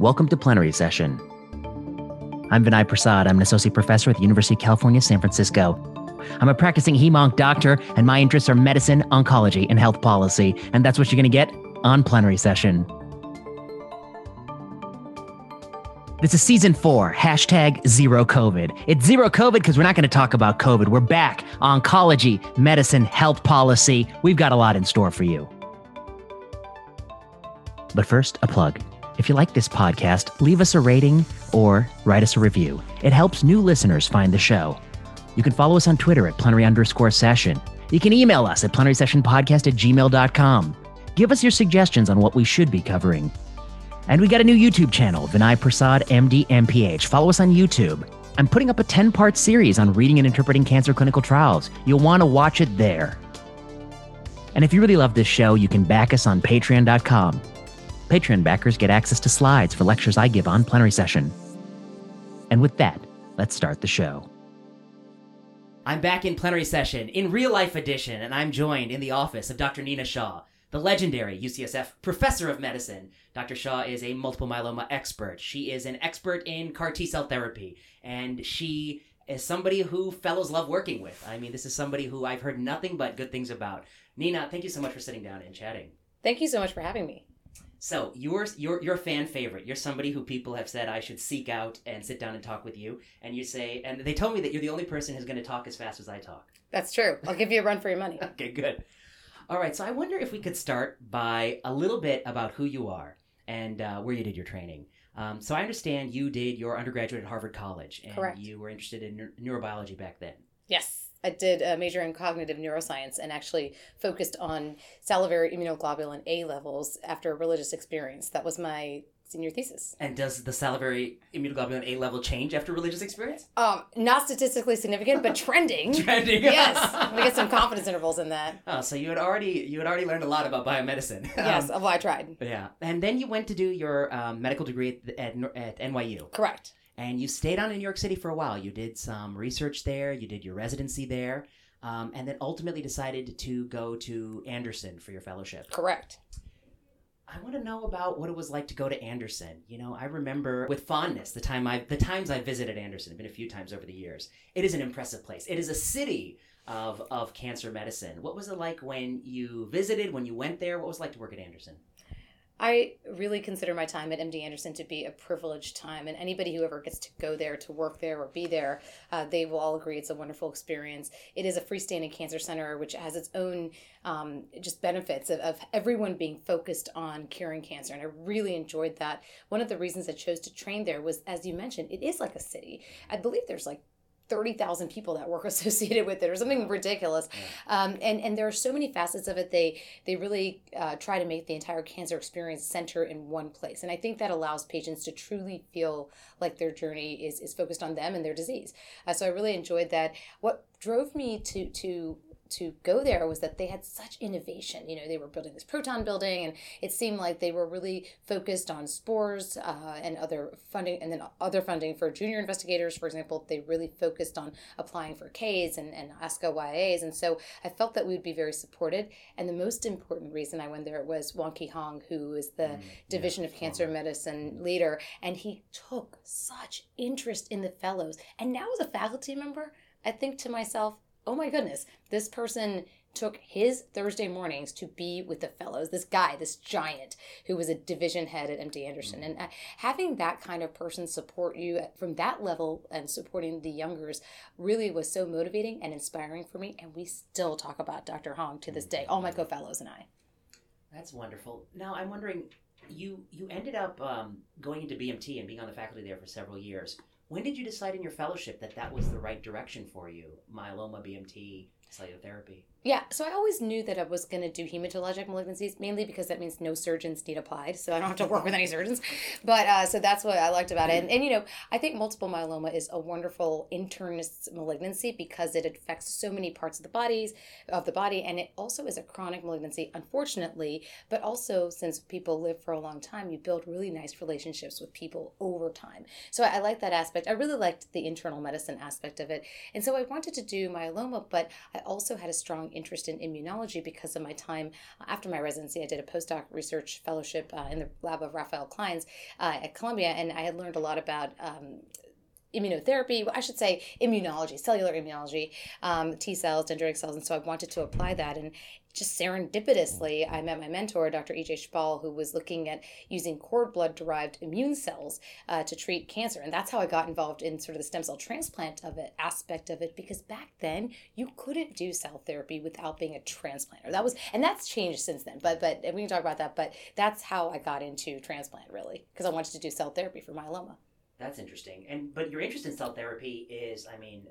Welcome to Plenary Session. I'm Vinay Prasad. I'm an associate professor at the University of California, San Francisco. I'm a practicing hemonc doctor, and my interests are medicine, oncology, and health policy. And that's what you're going to get on Plenary Session. This is season four, hashtag zero COVID. It's zero COVID because we're not going to talk about COVID. We're back. Oncology, medicine, health policy. We've got a lot in store for you. But first, a plug. If you like this podcast, leave us a rating or write us a review. It helps new listeners find the show. You can follow us on Twitter at plenary underscore session. You can email us at plenary session podcast at gmail.com. Give us your suggestions on what we should be covering. And we got a new YouTube channel, Vinay Prasad MD MPH. Follow us on YouTube. I'm putting up a 10 part series on reading and interpreting cancer clinical trials. You'll want to watch it there. And if you really love this show, you can back us on patreon.com. Patreon backers get access to slides for lectures I give on plenary session. And with that, let's start the show. I'm back in plenary session, in real life edition, and I'm joined in the office of Dr. Nina Shah, the legendary UCSF professor of medicine. Dr. Shah is a multiple myeloma expert. She is an expert in CAR T cell therapy, and she is somebody who fellows love working with. I mean, this is somebody who I've heard nothing but good things about. Nina, thank you so much for sitting down and chatting. Thank you so much for having me. So you're you're you're a fan favorite. You're somebody who people have said I should seek out and sit down and talk with you. And you say, and they told me that you're the only person who's going to talk as fast as I talk. That's true. I'll give you a run for your money. okay, good. All right. So I wonder if we could start by a little bit about who you are and uh, where you did your training. Um, so I understand you did your undergraduate at Harvard College, and Correct. you were interested in neurobiology back then. Yes. I did a major in cognitive neuroscience and actually focused on salivary immunoglobulin A levels after a religious experience. That was my senior thesis. And does the salivary immunoglobulin A level change after religious experience? Um, not statistically significant, but trending. Trending. yes, we get some confidence intervals in that. Oh, so you had already you had already learned a lot about biomedicine. Yes, Um, well, I tried. yeah, and then you went to do your um, medical degree at, at, at NYU. Correct. And you stayed on in New York City for a while. You did some research there, you did your residency there, um, and then ultimately decided to go to Anderson for your fellowship. Correct. I want to know about what it was like to go to Anderson. You know, I remember with fondness the time I the times I visited Anderson. I've been a few times over the years. It is an impressive place. It is a city of of cancer medicine. What was it like when you visited? When you went there? What was it like to work at Anderson? I really consider my time at MD Anderson to be a privileged time, and anybody who ever gets to go there, to work there, or be there, uh, they will all agree it's a wonderful experience. It is a freestanding cancer center, which has its own um, just benefits of, of everyone being focused on curing cancer, and I really enjoyed that. One of the reasons I chose to train there was, as you mentioned, it is like a city. I believe there's like 30,000 people that work associated with it or something ridiculous. Um, and, and there are so many facets of it. They, they really uh, try to make the entire cancer experience center in one place. And I think that allows patients to truly feel like their journey is, is focused on them and their disease. Uh, so I really enjoyed that. What drove me to, to to go there was that they had such innovation. You know, they were building this proton building, and it seemed like they were really focused on SPOREs uh, and other funding, and then other funding for junior investigators. For example, they really focused on applying for Ks and, and ASCO YAs. And so I felt that we would be very supported. And the most important reason I went there was Waun Ki Hong, who is the Mm, Division yeah, of Cancer Medicine leader, and he took such interest in the fellows. And now, as a faculty member, I think to myself, oh my goodness, this person took his Thursday mornings to be with the fellows. This guy, this giant, who was a division head at MD Anderson, and uh, having that kind of person support you from that level and supporting the youngers really was so motivating and inspiring for me. And we still talk about Dr. Hong to this day, all my co-fellows and I. That's wonderful. Now I'm wondering, you you ended up um, going into BMT and being on the faculty there for several years. When did you decide in your fellowship that that was the right direction for you? Myeloma, BMT, cellular therapy. Yeah, so I always knew that I was going to do hematologic malignancies, mainly because that means no surgeons need applied, so I don't have to work with any surgeons. But uh, so that's what I liked about it. And, and, you know, I think multiple myeloma is a wonderful internist malignancy because it affects so many parts of the bodies of the body, and it also is a chronic malignancy, unfortunately. But also, since people live for a long time, you build really nice relationships with people over time. So I, I like that aspect. I really liked the internal medicine aspect of it, and so I wanted to do myeloma, but I also had a strong interest in immunology because of my time after my residency. I did a postdoc research fellowship uh, in the lab of Raphael Clynes uh, at Columbia, and I had learned a lot about um, immunotherapy, I should say immunology, cellular immunology, um, T cells, dendritic cells. And so I wanted to apply that. And just serendipitously, I met my mentor, Dr. E.J. Shpall, who was looking at using cord blood derived immune cells uh, to treat cancer. And that's how I got involved in sort of the stem cell transplant of it, aspect of it, because back then you couldn't do cell therapy without being a transplanter. That was, and that's changed since then, but, but we can talk about that. But that's how I got into transplant really, because I wanted to do cell therapy for myeloma. That's interesting. And but your interest in cell therapy is, I mean,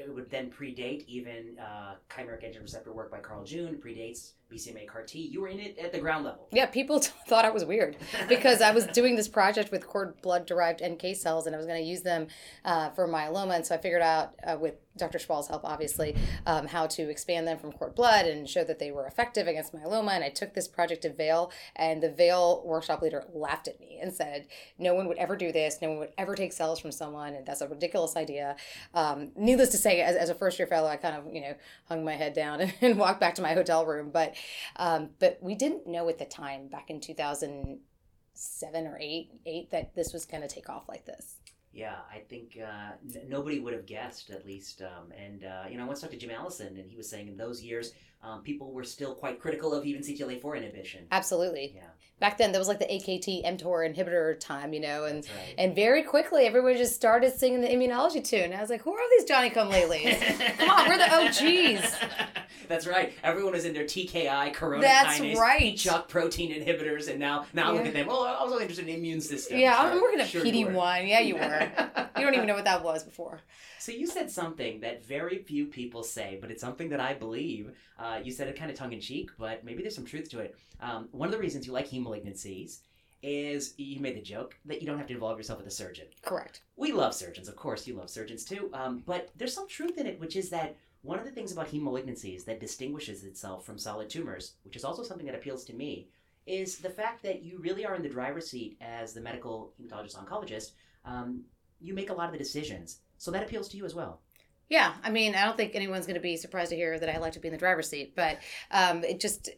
it would then predate even uh, chimeric antigen receptor work by Carl June, predates BCMA CAR T. You were in it at the ground level. Yeah, people t- thought I was weird because I was doing this project with cord blood derived NK cells and I was going to use them uh, for myeloma. And so I figured out uh, with Dr. Shpall's help, obviously, um, how to expand them from cord blood and show that they were effective against myeloma. And I took this project to Vail, and the Vail workshop leader laughed at me and said, No one would ever do this. No one would ever take cells from someone. And that's a ridiculous idea. Um, needless to say, as, as a first year fellow, I kind of, you know, hung my head down and, and walked back to my hotel room. But um, but we didn't know at the time, back in 2007 or 8, 8 that this was going to take off like this. Yeah, I think uh, n- nobody would have guessed, at least. Um, and, uh, you know, I once talked to Jim Allison, and he was saying in those years, um, people were still quite critical of even CTLA4 inhibition. Absolutely. Yeah. Back then, there was like the AKT mTOR inhibitor time, you know, and right. and very quickly everyone just started singing the immunology tune. I was like, who are these Johnny Come Latelys? Come on, we're the OGs. That's right. Everyone was in their TKI, corona That's kinase, right. chuck protein inhibitors, and now now look at them. Well, I was only interested in immune system. Yeah. I'm working at Sure PD one. Yeah, you were. You don't even know what that was before. So you said something that very few people say, but it's something that I believe. Uh, you said it kind of tongue in cheek, but maybe there's some truth to it. Um, one of the reasons you like heme malignancies is you made the joke that you don't have to involve yourself with a surgeon. Correct. We love surgeons, of course. You love surgeons too. Um, but there's some truth in it, which is that one of the things about heme malignancies that distinguishes itself from solid tumors, which is also something that appeals to me, is the fact that you really are in the driver's seat as the medical hematologist oncologist. Um, you make a lot of the decisions, so that appeals to you as well. Yeah, I mean, I don't think anyone's going to be surprised to hear that I like to be in the driver's seat, but um, it just,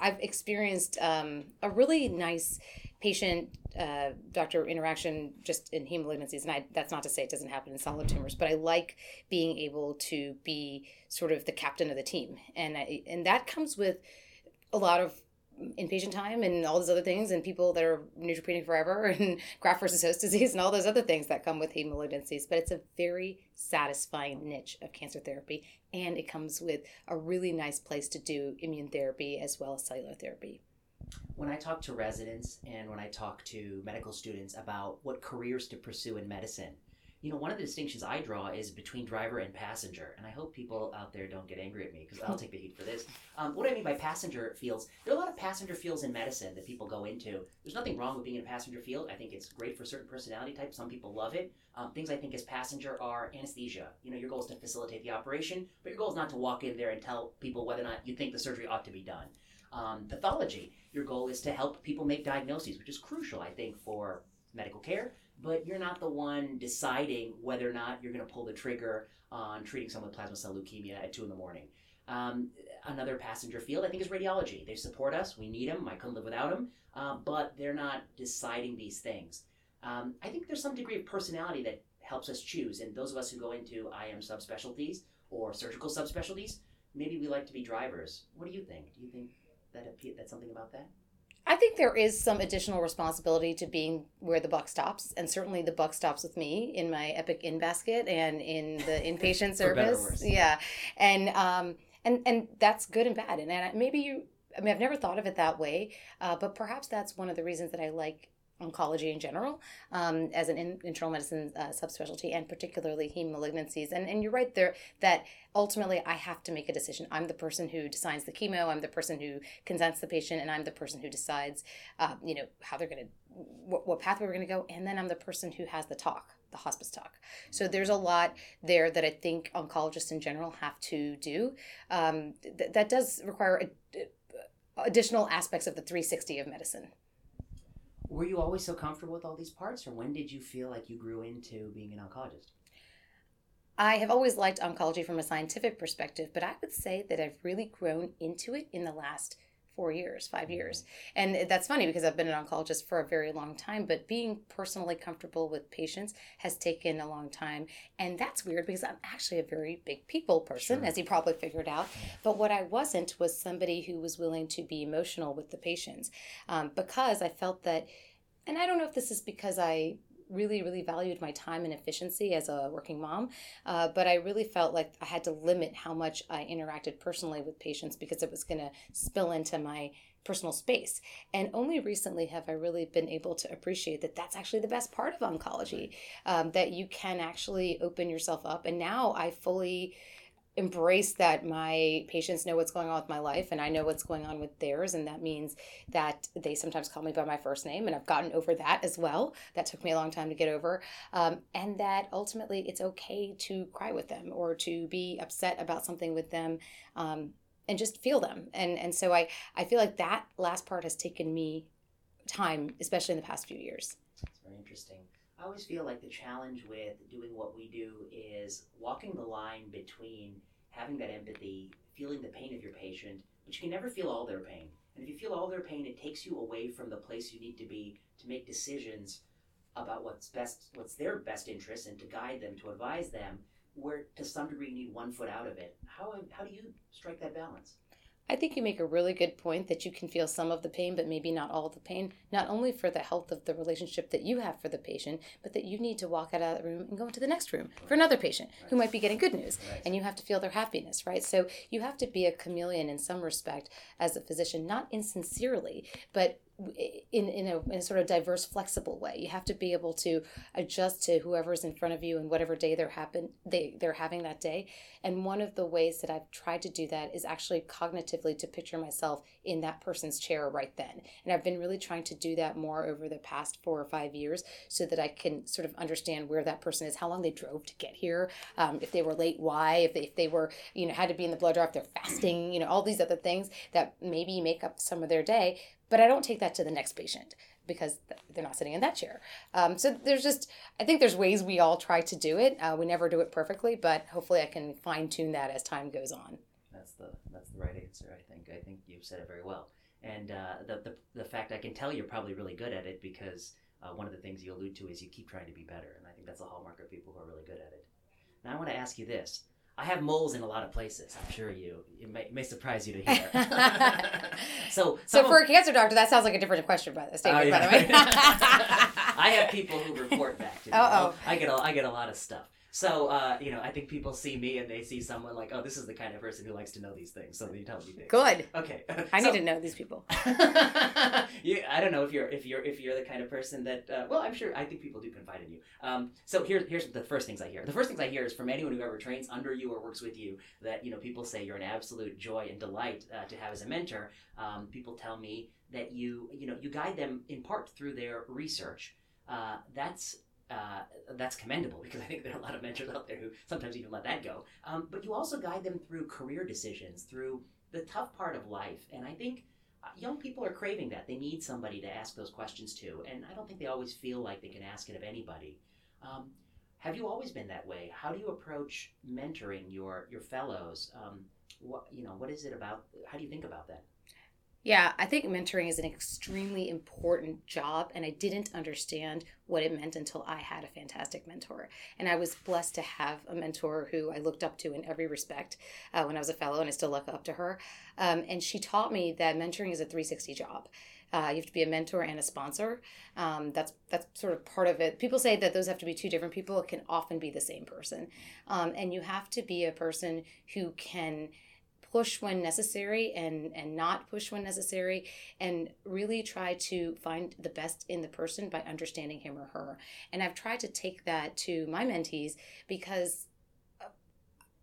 I've experienced um, a really nice patient uh, doctor interaction just in heme malignancies. And I, that's not to say it doesn't happen in solid tumors, but I like being able to be sort of the captain of the team. And, I, and that comes with a lot of inpatient time and all those other things and people that are neutropenic forever and graft versus host disease and all those other things that come with heme malignancies but it's a very satisfying niche of cancer therapy and it comes with a really nice place to do immune therapy as well as cellular therapy When I talk to residents and when I talk to medical students about what careers to pursue in medicine, you know, one of the distinctions I draw is between driver and passenger. And I hope people out there don't get angry at me because I'll take the heat for this. Um, what I mean by passenger fields, there are a lot of passenger fields in medicine that people go into. There's nothing wrong with being in a passenger field. I think it's great for certain personality types. Some people love it. Um, things I think as passenger are anesthesia. You know, your goal is to facilitate the operation, but your goal is not to walk in there and tell people whether or not you think the surgery ought to be done. Um, pathology, your goal is to help people make diagnoses, which is crucial, I think, for medical care. But you're not the one deciding whether or not you're going to pull the trigger on treating someone with plasma cell leukemia at two in the morning. Um, another passenger field, I think, is radiology. They support us. We need them. I couldn't live without them. Uh, but they're not deciding these things. Um, I think there's some degree of personality that helps us choose. And those of us who go into IM subspecialties or surgical subspecialties, maybe we like to be drivers. What do you think? Do you think that appe- that's something about that? I think there is some additional responsibility to being where the buck stops, and certainly the buck stops with me in my Epic in basket and in the inpatient service. Yeah, and um, and and that's good and bad, and, and maybe you. I mean, I've never thought of it that way, uh, but perhaps that's one of the reasons that I like oncology in general um, as an in, internal medicine uh, subspecialty and particularly heme malignancies. And, and you're right there that ultimately i have to make a decision. I'm the person who designs the chemo. I'm the person who consents the patient and i'm the person who decides uh, you know how they're going to what, what pathway we're going to go. And then i'm the person who has the talk the hospice talk. So there's a lot there that i think oncologists in general have to do. Um, th- that does require a, additional aspects of the 360 of medicine Were you always so comfortable with all these parts, or when did you feel like you grew into being an oncologist? I have always liked oncology from a scientific perspective, but I would say that I've really grown into it in the last four years, five years. And that's funny because I've been an oncologist for a very long time, but being personally comfortable with patients has taken a long time. And that's weird because I'm actually a very big people person, Sure. as you probably figured out. But what I wasn't was somebody who was willing to be emotional with the patients um, because I felt that, and I don't know if this is because I really, really valued my time and efficiency as a working mom. Uh, but I really felt like I had to limit how much I interacted personally with patients because it was going to spill into my personal space. And only recently have I really been able to appreciate that that's actually the best part of oncology, um, that you can actually open yourself up. And now I fully embrace that my patients know what's going on with my life and I know what's going on with theirs. And that means that they sometimes call me by my first name. And I've gotten over that as well. That took me a long time to get over. Um, and that ultimately it's okay to cry with them or to be upset about something with them. Um, and just feel them. And and so I, I feel like that last part has taken me time, especially in the past few years. It's very interesting. I always feel like the challenge with doing what we do is walking the line between having that empathy, feeling the pain of your patient, but you can never feel all their pain. And if you feel all their pain, it takes you away from the place you need to be to make decisions about what's best, what's their best interest, and to guide them, to advise them. Where to some degree you need one foot out of it. How how do you strike that balance? I think you make a really good point that you can feel some of the pain, but maybe not all of the pain, not only for the health of the relationship that you have for the patient, but that you need to walk out of that room and go into the next room for another patient who might be getting good news. And you have to feel their happiness, right? So you have to be a chameleon in some respect as a physician, not insincerely, but in, in, a, in a sort of diverse, flexible way. You have to be able to adjust to whoever's in front of you and whatever day they're happen they they're having that day. And one of the ways that I've tried to do that is actually cognitively to picture myself in that person's chair right then. And I've been really trying to do that more over the past four or five years so that I can sort of understand where that person is, how long they drove to get here, um, if they were late, why, if they, if they were, you know, had to be in the blood draw, if they're fasting, you know, all these other things that maybe make up some of their day. But I don't take that to the next patient because they're not sitting in that chair. Um, so there's just, I think there's ways we all try to do it. Uh, we never do it perfectly, but hopefully I can fine tune that as time goes on. That's the that's the right answer. I think. I think you said it very well. And uh, the, the the fact I can tell you're probably really good at it because uh, one of the things you allude to is you keep trying to be better, and I think that's a hallmark of people who are really good at it. Now I want to ask you this. I have moles in a lot of places. I'm sure you it may, may surprise you to hear. so So for of- a cancer doctor, that sounds like a different question by the Oh, statement, yeah. by the way. I have people who report back to me. Uh-oh. I get a, I get a lot of stuff. So uh, you know, I think people see me and they see someone like, oh, this is the kind of person who likes to know these things. So they tell me things. Good. Okay. I So- need to know these people. you, I don't know if you're if you're if you're the kind of person that uh, well I'm sure I think people do confide in you. Um, so here's here's the first things I hear. The first things I hear is from anyone who ever trains under you or works with you that you know people say you're an absolute joy and delight uh, to have as a mentor. Um, people tell me that you you know you guide them in part through their research. Uh, that's uh, that's commendable because I think there are a lot of mentors out there who sometimes even let that go. Um, but you also guide them through career decisions, through the tough part of life, and I think young people are craving that. They need somebody to ask those questions to, and I don't think they always feel like they can ask it of anybody. Um, have you always been that way? How do you approach mentoring your your fellows? Um, what you know, what is it about? How do you think about that? Yeah, I think mentoring is an extremely important job, and I didn't understand what it meant until I had a fantastic mentor. And I was blessed to have a mentor who I looked up to in every respect uh, when I was a fellow, and I still look up to her. Um, and she taught me that mentoring is a 360 job. Uh, you have to be a mentor and a sponsor. Um, that's that's sort of part of it. People say that those have to be two different people. It can often be the same person, um, and you have to be a person who can push when necessary and and not push when necessary and really try to find the best in the person by understanding him or her. And i've tried to take that to my mentees because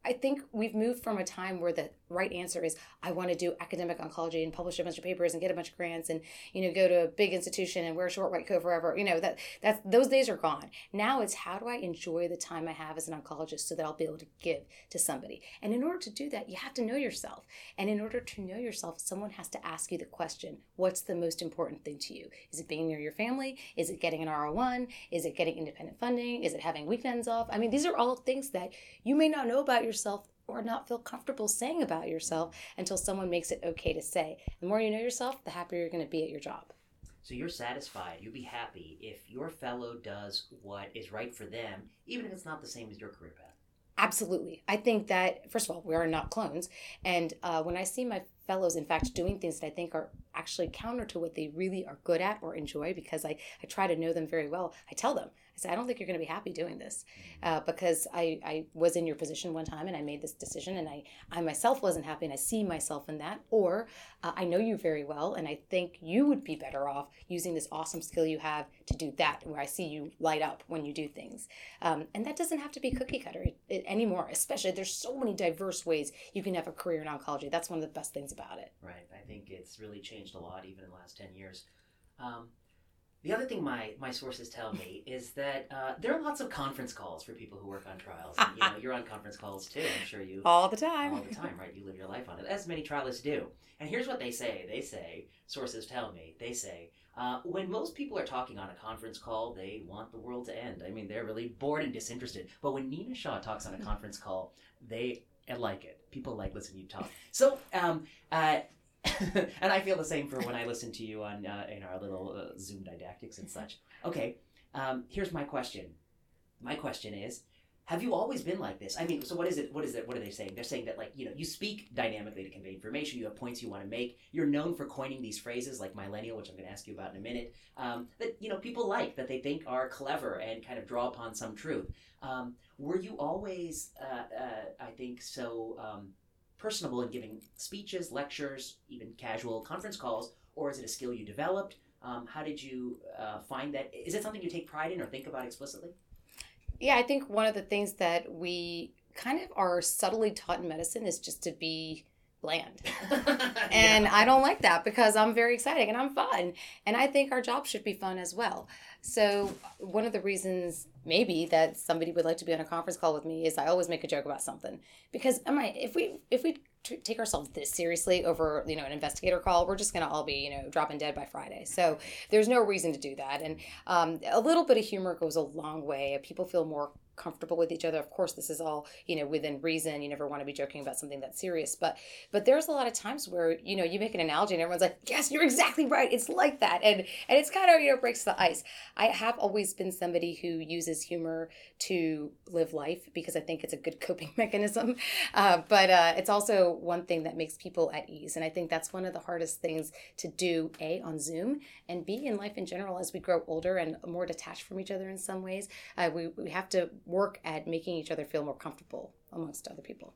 I think we've moved from a time where the right answer is I want to do academic oncology and publish a bunch of papers and get a bunch of grants and you know go to a big institution and wear a short white coat forever. You know that that's those days are gone. Now it's how do I enjoy the time I have as an oncologist so that I'll be able to give to somebody. And in order to do that, you have to know yourself. And in order to know yourself, someone has to ask you the question, what's the most important thing to you? Is it being near your family? Is it getting an R01? Is it getting independent funding? Is it having weekends off? I mean, these are all things that you may not know about yourself or not feel comfortable saying about yourself until someone makes it okay to say. The more you know yourself, the happier you're going to be at your job. So you're satisfied, you'll be happy if your fellow does what is right for them, even if it's not the same as your career path. Absolutely. I think that, first of all, we are not clones. And uh, when I see my fellows, in fact, doing things that I think are actually counter to what they really are good at or enjoy, because I, I try to know them very well, I tell them, I said, I don't think you're going to be happy doing this uh, because I, I was in your position one time and I made this decision and I, I myself wasn't happy and I see myself in that. Or uh, I know you very well and I think you would be better off using this awesome skill you have to do that, where I see you light up when you do things. Um, and that doesn't have to be cookie cutter anymore, especially there's so many diverse ways you can have a career in oncology. That's one of the best things about it. Right. I think it's really changed a lot even in the last 10 years. Um, the other thing my, my sources tell me is that uh, there are lots of conference calls for people who work on trials. And, you know, you're on conference calls too. I'm sure you all the time. All the time, right? You live your life on it, as many trialists do. And here's what they say. They say sources tell me. They say uh, when most people are talking on a conference call, they want the world to end. I mean, they're really bored and disinterested. But when Nina Shah talks on a conference call, they like it. People like listening to you talk. So, um, uh, and I feel the same for when I listen to you on uh, in our little uh, Zoom didactics and such. Okay, um, here's my question. My question is, have you always been like this? I mean, so what is it? What is it? What are they saying? They're saying that like you know you speak dynamically to convey information. You have points you want to make. You're known for coining these phrases like millennial, which I'm going to ask you about in a minute. Um, that you know people like that they think are clever and kind of draw upon some truth. Um, were you always, uh, uh, I think, so um, personable in giving speeches, lectures, even casual conference calls, or is it a skill you developed? Um, how did you uh, find that? Is it something you take pride in or think about explicitly? Yeah, I think one of the things that we kind of are subtly taught in medicine is just to be bland. and yeah. I don't like that because I'm very exciting and I'm fun. And I think our job should be fun as well. So, one of the reasons maybe that somebody would like to be on a conference call with me is I always make a joke about something. Because am I if we if we take ourselves this seriously over you know an investigator call we're just to all be you know dropping dead by friday. So there's no reason to do that. And um, a little bit of humor goes a long way. People feel more comfortable with each other. Of course this is all you know within reason. You never want to be joking about something that's serious. But but there's a lot of times where you know you make an analogy and everyone's like yes you're exactly right. It's like that. And and it's kind of you know breaks the ice. I have always been somebody who uses humor to live life because i think it's a good coping mechanism uh, but uh, it's also one thing that makes people at ease and i think that's one of the hardest things to do a on zoom and b in life in general as we grow older and more detached from each other in some ways uh, we, we have to work at making each other feel more comfortable amongst other people.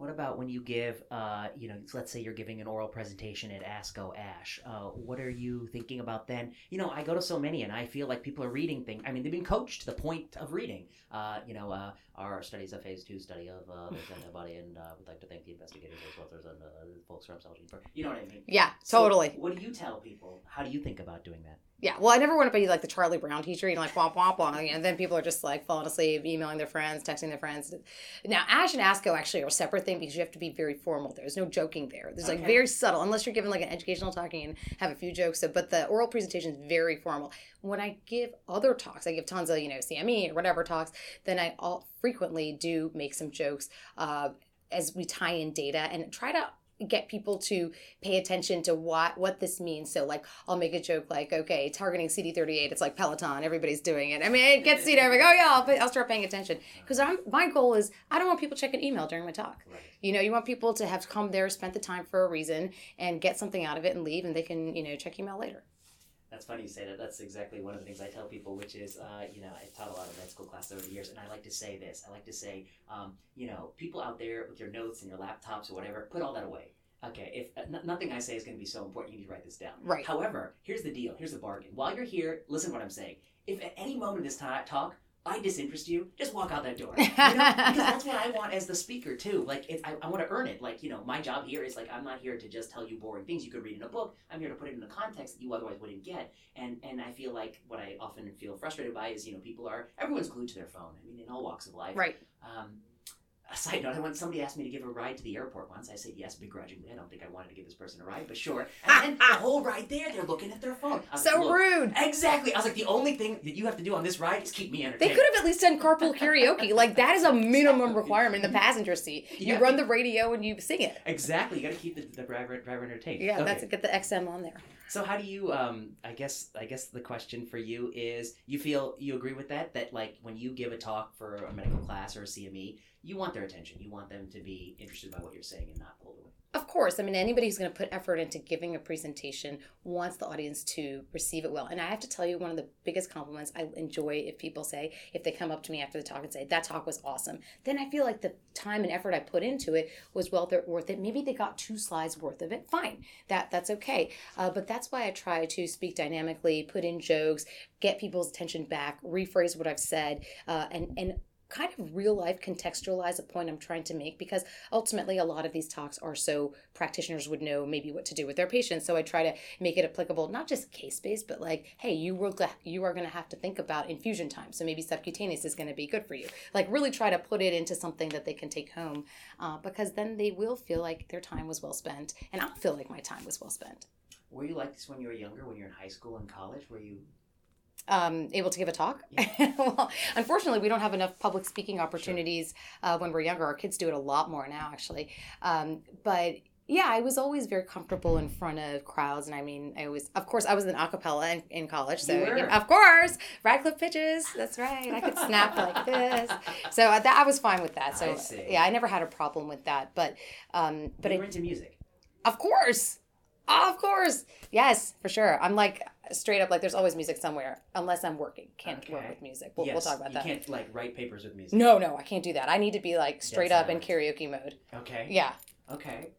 What about when you give, uh, you know, let's say you're giving an oral presentation at ASCO ASH. Uh, what are you thinking about then? You know, I go to so many and I feel like people are reading things. I mean, they've been coached to the point of reading. Uh, you know, uh, our study is a phase two study of uh, this antibody, and uh, we'd like to thank the investigators, as authors, and uh, the folks from Celgene. For, you know what I mean? Yeah, totally. So what do you tell people? How do you think about doing that? Yeah, well, I never want to be like the Charlie Brown teacher, you know, like womp womp womp, and then people are just like falling asleep, emailing their friends, texting their friends. Now, Ash and ASCO actually are a separate thing because you have to be very formal. There's no joking there. There's like very subtle, unless you're giving like an educational talking and have a few jokes. So, but the oral presentation is very formal. When I give other talks, I give tons of you know CME or whatever talks. Then I all frequently do make some jokes. Uh, as we tie in data and try to get people to pay attention to what what this means. So like I'll make a joke like, okay, targeting CD38, it's like Peloton, everybody's doing it. I mean, it gets you know, like, oh yeah, I'll, I'll start paying attention because I'm my goal is I don't want people checking email during my talk. Right. You know, you want people to have come there, spent the time for a reason, and get something out of it and leave, and they can you know check email later. That's funny you say that. That's exactly one of the things I tell people, which is, uh, you know, I've taught a lot of med school classes over the years, and I like to say this. I like to say, um, you know, people out there with your notes and your laptops or whatever, put all that away okay, if uh, n- nothing I say is going to be so important, you need to write this down. Right. However, here's the deal. Here's the bargain. While you're here, listen to what I'm saying. If at any moment of this talk, I disinterest you, just walk out that door. You know? because that's what I want as the speaker too. Like, it, I, I want to earn it. Like, you know, my job here is like I'm not here to just tell you boring things you could read in a book. I'm here to put it in a context that you otherwise wouldn't get. And and I feel like what I often feel frustrated by is you know people are everyone's glued to their phone. I mean, in all walks of life. right. Um, a side note: When somebody asked me to give a ride to the airport once, I said yes begrudgingly. I don't think I wanted to give this person a ride, but sure. And then the whole ride there, they're looking at their phone. So like, rude. Exactly. I was like, the only thing that you have to do on this ride is keep me entertained. They could have at least done carpool karaoke. Like that is a minimum requirement in the passenger seat. You Yeah. run the radio and you sing it. Exactly. You got to keep the, the driver driver entertained. Yeah, Okay. that's get the XM on there. So how do you? Um, I guess I guess the question for you is: you feel you agree with that? That like when you give a talk for a medical class or a CME, you want their attention. You want them to be interested by what you're saying and not pulled away. Of course, I mean anybody who's going to put effort into giving a presentation wants the audience to receive it well. And I have to tell you, one of the biggest compliments I enjoy if people say, if they come up to me after the talk and say that talk was awesome, then I feel like the time and effort I put into it was well worth it. Maybe they got two slides worth of it. Fine, that that's okay. Uh, but that's why I try to speak dynamically, put in jokes, get people's attention back, rephrase what I've said, uh, and and kind of real life contextualize a point I'm trying to make because ultimately a lot of these talks are so practitioners would know maybe what to do with their patients so i try to make it applicable not just case based but like hey you will you are going to have to think about infusion time so maybe subcutaneous is going to be good for you like really try to put it into something that they can take home uh, because then they will feel like their time was well spent and i'll feel like my time was well spent Were you like this when you were younger, when you were in high school and college? Were you? Um, able to give a talk. well, unfortunately, we don't have enough public speaking opportunities uh, when we're younger. Our kids do it a lot more now, actually. Um, but yeah, I was always very comfortable in front of crowds, and I mean, I was, of course, I was an acapella in, in college, so You were? you know, of course, Radcliffe pitches. That's right. I could snap like this, so uh, that I was fine with that. So I yeah, I never had a problem with that. But um, But you I, were into music. of course. Of course. Yes, for sure. I'm like straight up like there's always music somewhere unless I'm working. Can't work with music. We'll, yes, we'll talk about you that. You can't like write papers with music. No, no, I can't do that. I need to be like straight up in karaoke mode. Okay. Yeah. Okay.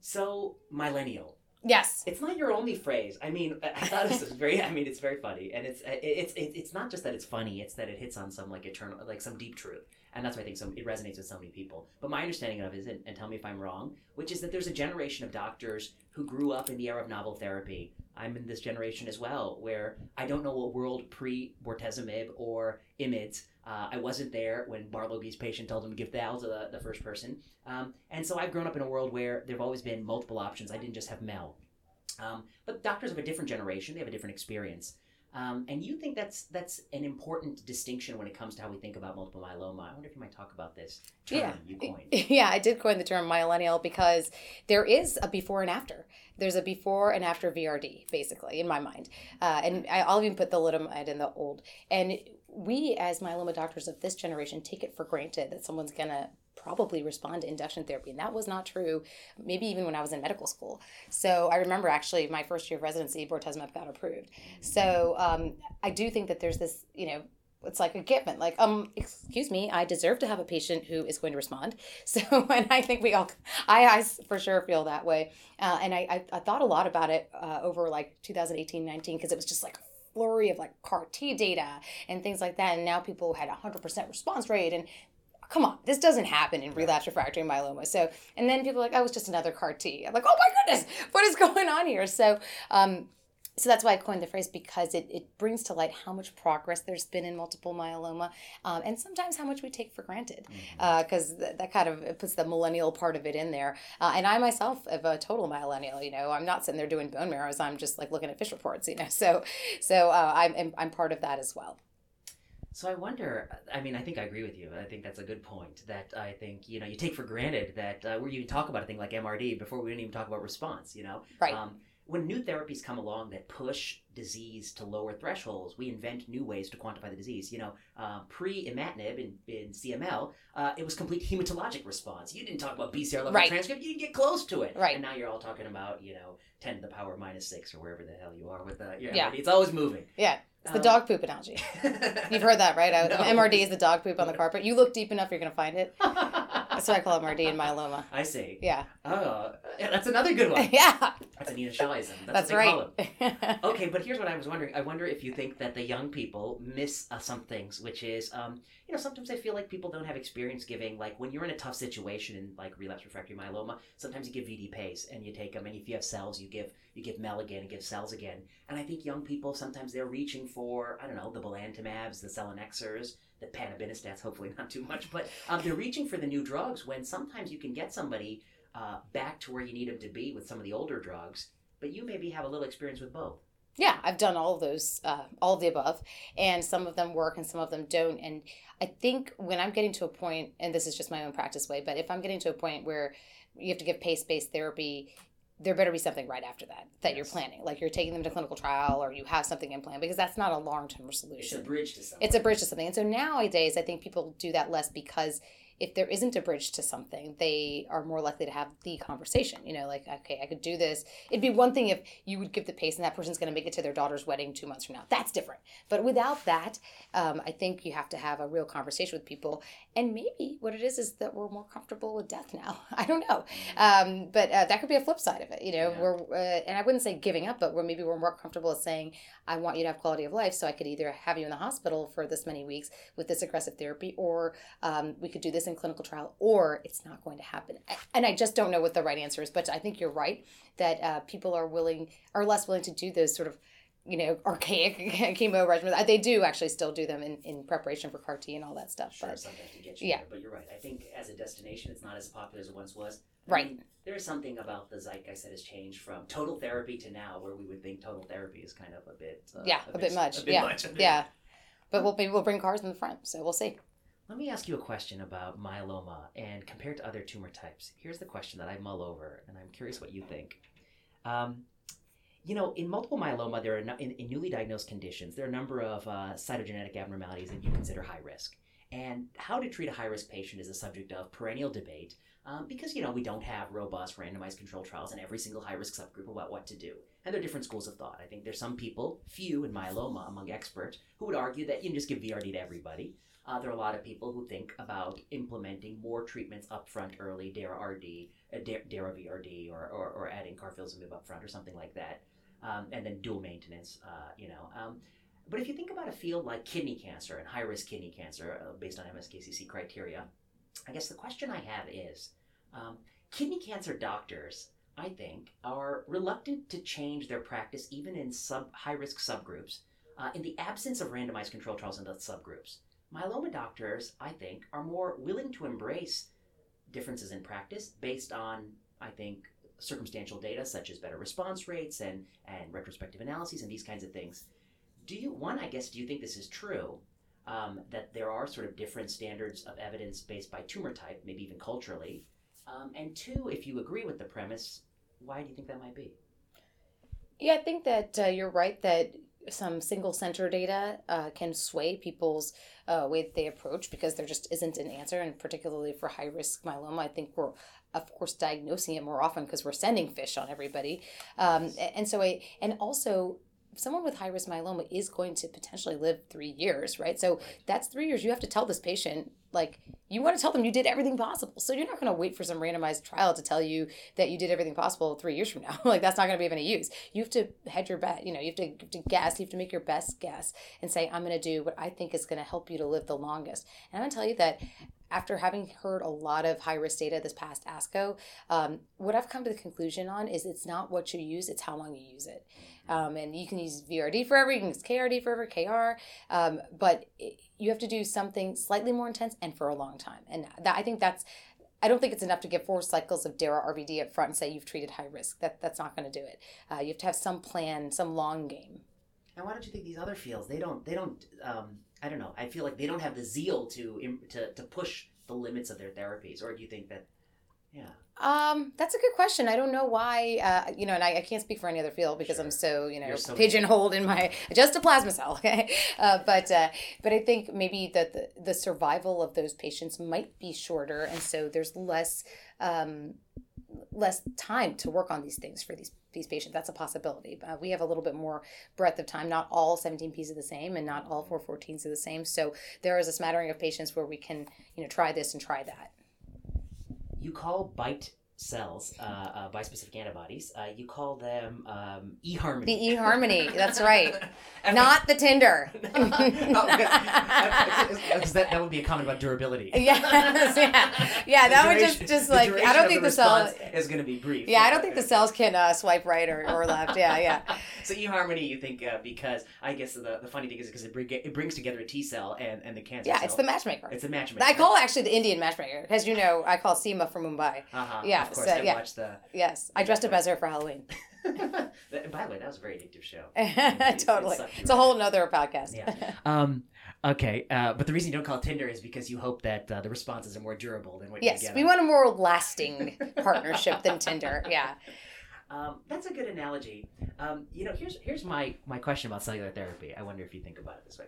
So millennial. Yes. It's not your only phrase. I mean, I thought this was very. I mean, it's very funny, and it's it's it's not just that it's funny. It's that it hits on some like eternal, like some deep truth, and that's why I think some it resonates with so many people. But my understanding of it is, and tell me if I'm wrong, which is that there's a generation of doctors who grew up in the era of novel therapy. I'm in this generation as well, where I don't know a world pre bortezomib or imids. Uh, I wasn't there when Barlogie's patient told him to give Thal to the, the first person. Um, and so I've grown up in a world where there have always been multiple options. I didn't just have Mel. Um, but doctors of a different generation, they have a different experience. Um, and you think that's that's an important distinction when it comes to how we think about multiple myeloma. I wonder if you might talk about this term Yeah. you coined. Yeah, I did coin the term millennial because there is a before and after. There's a before and after VRD, basically, in my mind. Uh, and I'll even put thalidomide in the old. And we, as myeloma doctors of this generation, take it for granted that someone's going to probably respond to induction therapy. And that was not true, maybe even when I was in medical school. So I remember actually my first year of residency, bortezomib got approved. So um, I do think that there's this, you know, it's like a given. Like, um, excuse me, I deserve to have a patient who is going to respond. So, and I think we all, I, I for sure feel that way. Uh, and I, I, I thought a lot about it uh, over like 2018, 19, because it was just like a flurry of like CAR T data and things like that. And now people had 100% response rate. And come on, this doesn't happen in relapsed refractory myeloma. So, and then people are like, oh, it's just another CAR T. I'm like, oh my goodness, what is going on here? So, um, so that's why I coined the phrase because it, it brings to light how much progress there's been in multiple myeloma um, and sometimes how much we take for granted because th- that kind of puts the millennial part of it in there. Uh, and I myself am a total millennial, you know, I'm not sitting there doing bone marrows, I'm just like looking at fish reports, you know, so, so uh, I'm, I'm part of that as well. So I wonder. I mean, I think I agree with you. I think that's a good point. That I think you know you take for granted that uh, where you talk about a thing like MRD before we didn't even talk about response. You know, Right. Um, when new therapies come along that push disease to lower thresholds, we invent new ways to quantify the disease. You know, uh, pre-imatinib in, in CML, uh, it was complete hematologic response. You didn't talk about BCR level Right. transcript. You didn't get close to it. Right. And now you're all talking about you know ten to the power minus six or wherever the hell you are with the your Yeah. It's always moving. Yeah. It's the Um, dog poop analogy. You've heard that, right? Uh, No. MRD is the dog poop on the carpet. You look deep enough, you're going to find it. That's why I call it Mardian myeloma. I see. Yeah. Oh, that's another good one. yeah. That's Anita Shawism. That's, That's what they call right. Okay, but here's what I was wondering. I wonder if you think that the young people miss uh, some things, which is, um, you know, sometimes I feel like people don't have experience giving. Like when you're in a tough situation in like relapse refractory myeloma, sometimes you give VD pace and you take them, and if you have cells, you give you give Mel again and give cells again. And I think young people sometimes they're reaching for I don't know the belantamabs, the selinexors, the panobinostats. Hopefully not too much, but um, they're reaching for the new drugs when sometimes you can get somebody uh, back to where you need them to be with some of the older drugs. But you maybe have a little experience with both. Yeah, I've done all of those, uh, all of the above, and some of them work and some of them don't. And I think when I'm getting to a point, and this is just my own practice way, but if I'm getting to a point where you have to give pace based therapy, there better be something right after that that you're planning. Like you're taking them to clinical trial or you have something in plan because that's not a long term solution. It's a bridge to something. It's a bridge to something. And so nowadays, I think people do that less because if there isn't a bridge to something, they are more likely to have the conversation. You know, like, okay, I could do this. It'd be one thing if you would give the pace and that person's going to make it to their daughter's wedding two months from now. That's different. But without that, um, I think you have to have a real conversation with people. And maybe what it is is that we're more comfortable with death now. I don't know. Um, but uh, that could be a flip side of it. You know, Yeah. we're, uh, and I wouldn't say giving up, but we're maybe we're more comfortable with saying, I want you to have quality of life, so I could either have you in the hospital for this many weeks with this aggressive therapy, or um, we could do this in clinical trial, or it's not going to happen. And I just don't know what the right answer is, but I think you're right that uh, people are willing, are less willing to do those sort of, you know, archaic chemo regimens. Uh, They do actually still do them in, in preparation for CAR T and all that stuff. Sure, But sometimes to get you yeah. there. But you're right. I think as a destination, it's not as popular as it once was. I Right. mean, there is something about the zeitgeist that has changed from total therapy to now, where we would think total therapy is kind of a bit. Uh, yeah, a bit much. A bit yeah, much. yeah. But we'll maybe we'll bring cars in the front, so we'll see. Let me ask you a question about myeloma and compared to other tumor types. Here's the question that I mull over, and I'm curious what you think. Um, you know, in multiple myeloma, there are no, in, in newly diagnosed conditions, there are a number of uh, cytogenetic abnormalities that you consider high risk. And how to treat a high risk patient is a subject of perennial debate um, because, you know, we don't have robust randomized control trials in every single high risk subgroup about what to do. And there are different schools of thought. I think there's some people, few in myeloma among experts, who would argue that you can just give VRD to everybody. Uh, there are a lot of people who think about implementing more treatments upfront early, DARA-RD, uh, DARA-VRD, or, or, or adding carfilzomib upfront or something like that, um, and then dual maintenance, uh, you know. Um, but if you think about a field like kidney cancer and high-risk kidney cancer uh, based on MSKCC criteria, I guess the question I have is, um, kidney cancer doctors, I think, are reluctant to change their practice even in sub high-risk subgroups uh, in the absence of randomized control trials in those subgroups. Myeloma doctors, I think, are more willing to embrace differences in practice based on, I think, circumstantial data such as better response rates and, and retrospective analyses and these kinds of things. Do you, one, I guess, do you think this is true? Um, that there are sort of different standards of evidence based by tumor type, maybe even culturally? Um, and two, if you agree with the premise, why do you think that might be? Yeah, I think that uh, you're right that some single center data uh, can sway people's uh, way that they approach because there just isn't an answer. And particularly for high risk myeloma, I think we're, of course, diagnosing it more often because we're sending fish on everybody. Um, and so, I, and also, someone with high risk myeloma is going to potentially live three years, right? So that's three years. You have to tell this patient, like, you want to tell them you did everything possible. So you're not going to wait for some randomized trial to tell you that you did everything possible three years from now. like, that's not going to be of any use. You have to hedge your bet. You know, you have to, you have to guess. You have to make your best guess and say, I'm going to do what I think is going to help you to live the longest. And I'm going to tell you that after having heard a lot of high risk data this past ASCO, um, what I've come to the conclusion on is it's not what you use, it's how long you use it. Um, and you can use VRD forever, you can use KRD forever, KR, um, but it, you have to do something slightly more intense and for a long time. And that, I think that's, I don't think it's enough to give four cycles of DARA RVD up front and say you've treated high risk. That that's not going to do it. Uh, you have to have some plan, some long game. And why don't you think these other fields they don't they don't um, I don't know I feel like they don't have the zeal to to to push the limits of their therapies or do you think that yeah Um, that's a good question. I don't know why, uh, you know, and I, I can't speak for any other field because I'm so, you know, so- pigeonholed in my just a plasma cell. Okay, uh, but uh, but I think maybe that the, the survival of those patients might be shorter, and so there's less um, less time to work on these things for these these patients. That's a possibility. Uh, we have a little bit more breadth of time. Not all 17Ps are the same, and not all 414s are the same. So there is a smattering of patients where we can, you know, try this and try that. you call BITE cells, uh, uh, bispecific antibodies, uh, you call them um, eHarmony. The eHarmony, that's right. Not the Tinder. oh, because that, that would be a comment about durability. yes, yeah, yeah. The That would just, just like I don't think the the cells. is going to be brief. Yeah, I don't think the cells can uh, swipe right or, or left. Yeah, yeah. So eHarmony, you think uh, because I guess the, the funny thing is because it, bring, it brings together a T cell and, and the cancer Yeah, cell. it's the matchmaker. It's a matchmaker. I call actually the Indian matchmaker because you know I call Seema from Mumbai. Uh-huh. yeah, Of course, so, I yeah. watched the. Yes, I dressed up as her for Halloween. By the way, that was a very addictive show. totally, it's a whole nother podcast. Yeah. Um. Okay. Uh, but the reason you don't call Tinder is because you hope that uh, the responses are more durable than what yes, you get. Yes, we on- want a more lasting partnership than Tinder. Yeah. Um, that's a good analogy. Um, you know, here's here's my my question about cellular therapy. I wonder if you think about it this way.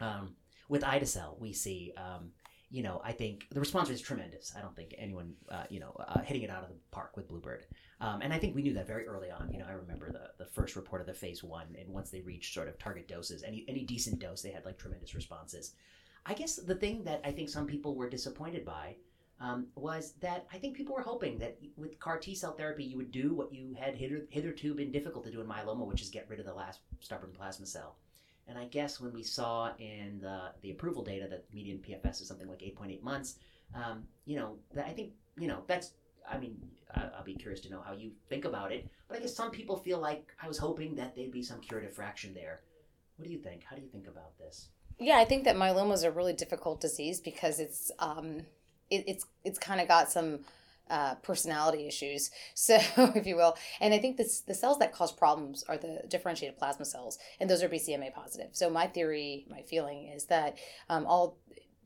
Um, with ide-cel, we see, um, you know, I think the response is tremendous. I don't think anyone, uh, you know, uh, hitting it out of the park with Bluebird. Um, and I think we knew that very early on. You know, I remember the, the first report of the phase one, and once they reached sort of target doses, any any decent dose, they had like tremendous responses. I guess the thing that I think some people were disappointed by um, was that I think people were hoping that with CAR T cell therapy, you would do what you had hitherto been difficult to do in myeloma, which is get rid of the last stubborn plasma cell. And I guess when we saw in the, the approval data that median PFS is something like 8.8 months, um, you know, I think, you know, that's, I mean, I- I'll be curious to know how you think about it. But I guess some people feel like I was hoping that there'd be some curative fraction there. What do you think? How do you think about this? Yeah, I think that myeloma is a really difficult disease because it's um, it, it's it's kind of got some uh, personality issues, so if you will. And I think this the cells that cause problems are the differentiated plasma cells, and those are BCMA positive. So my theory, my feeling is that um, all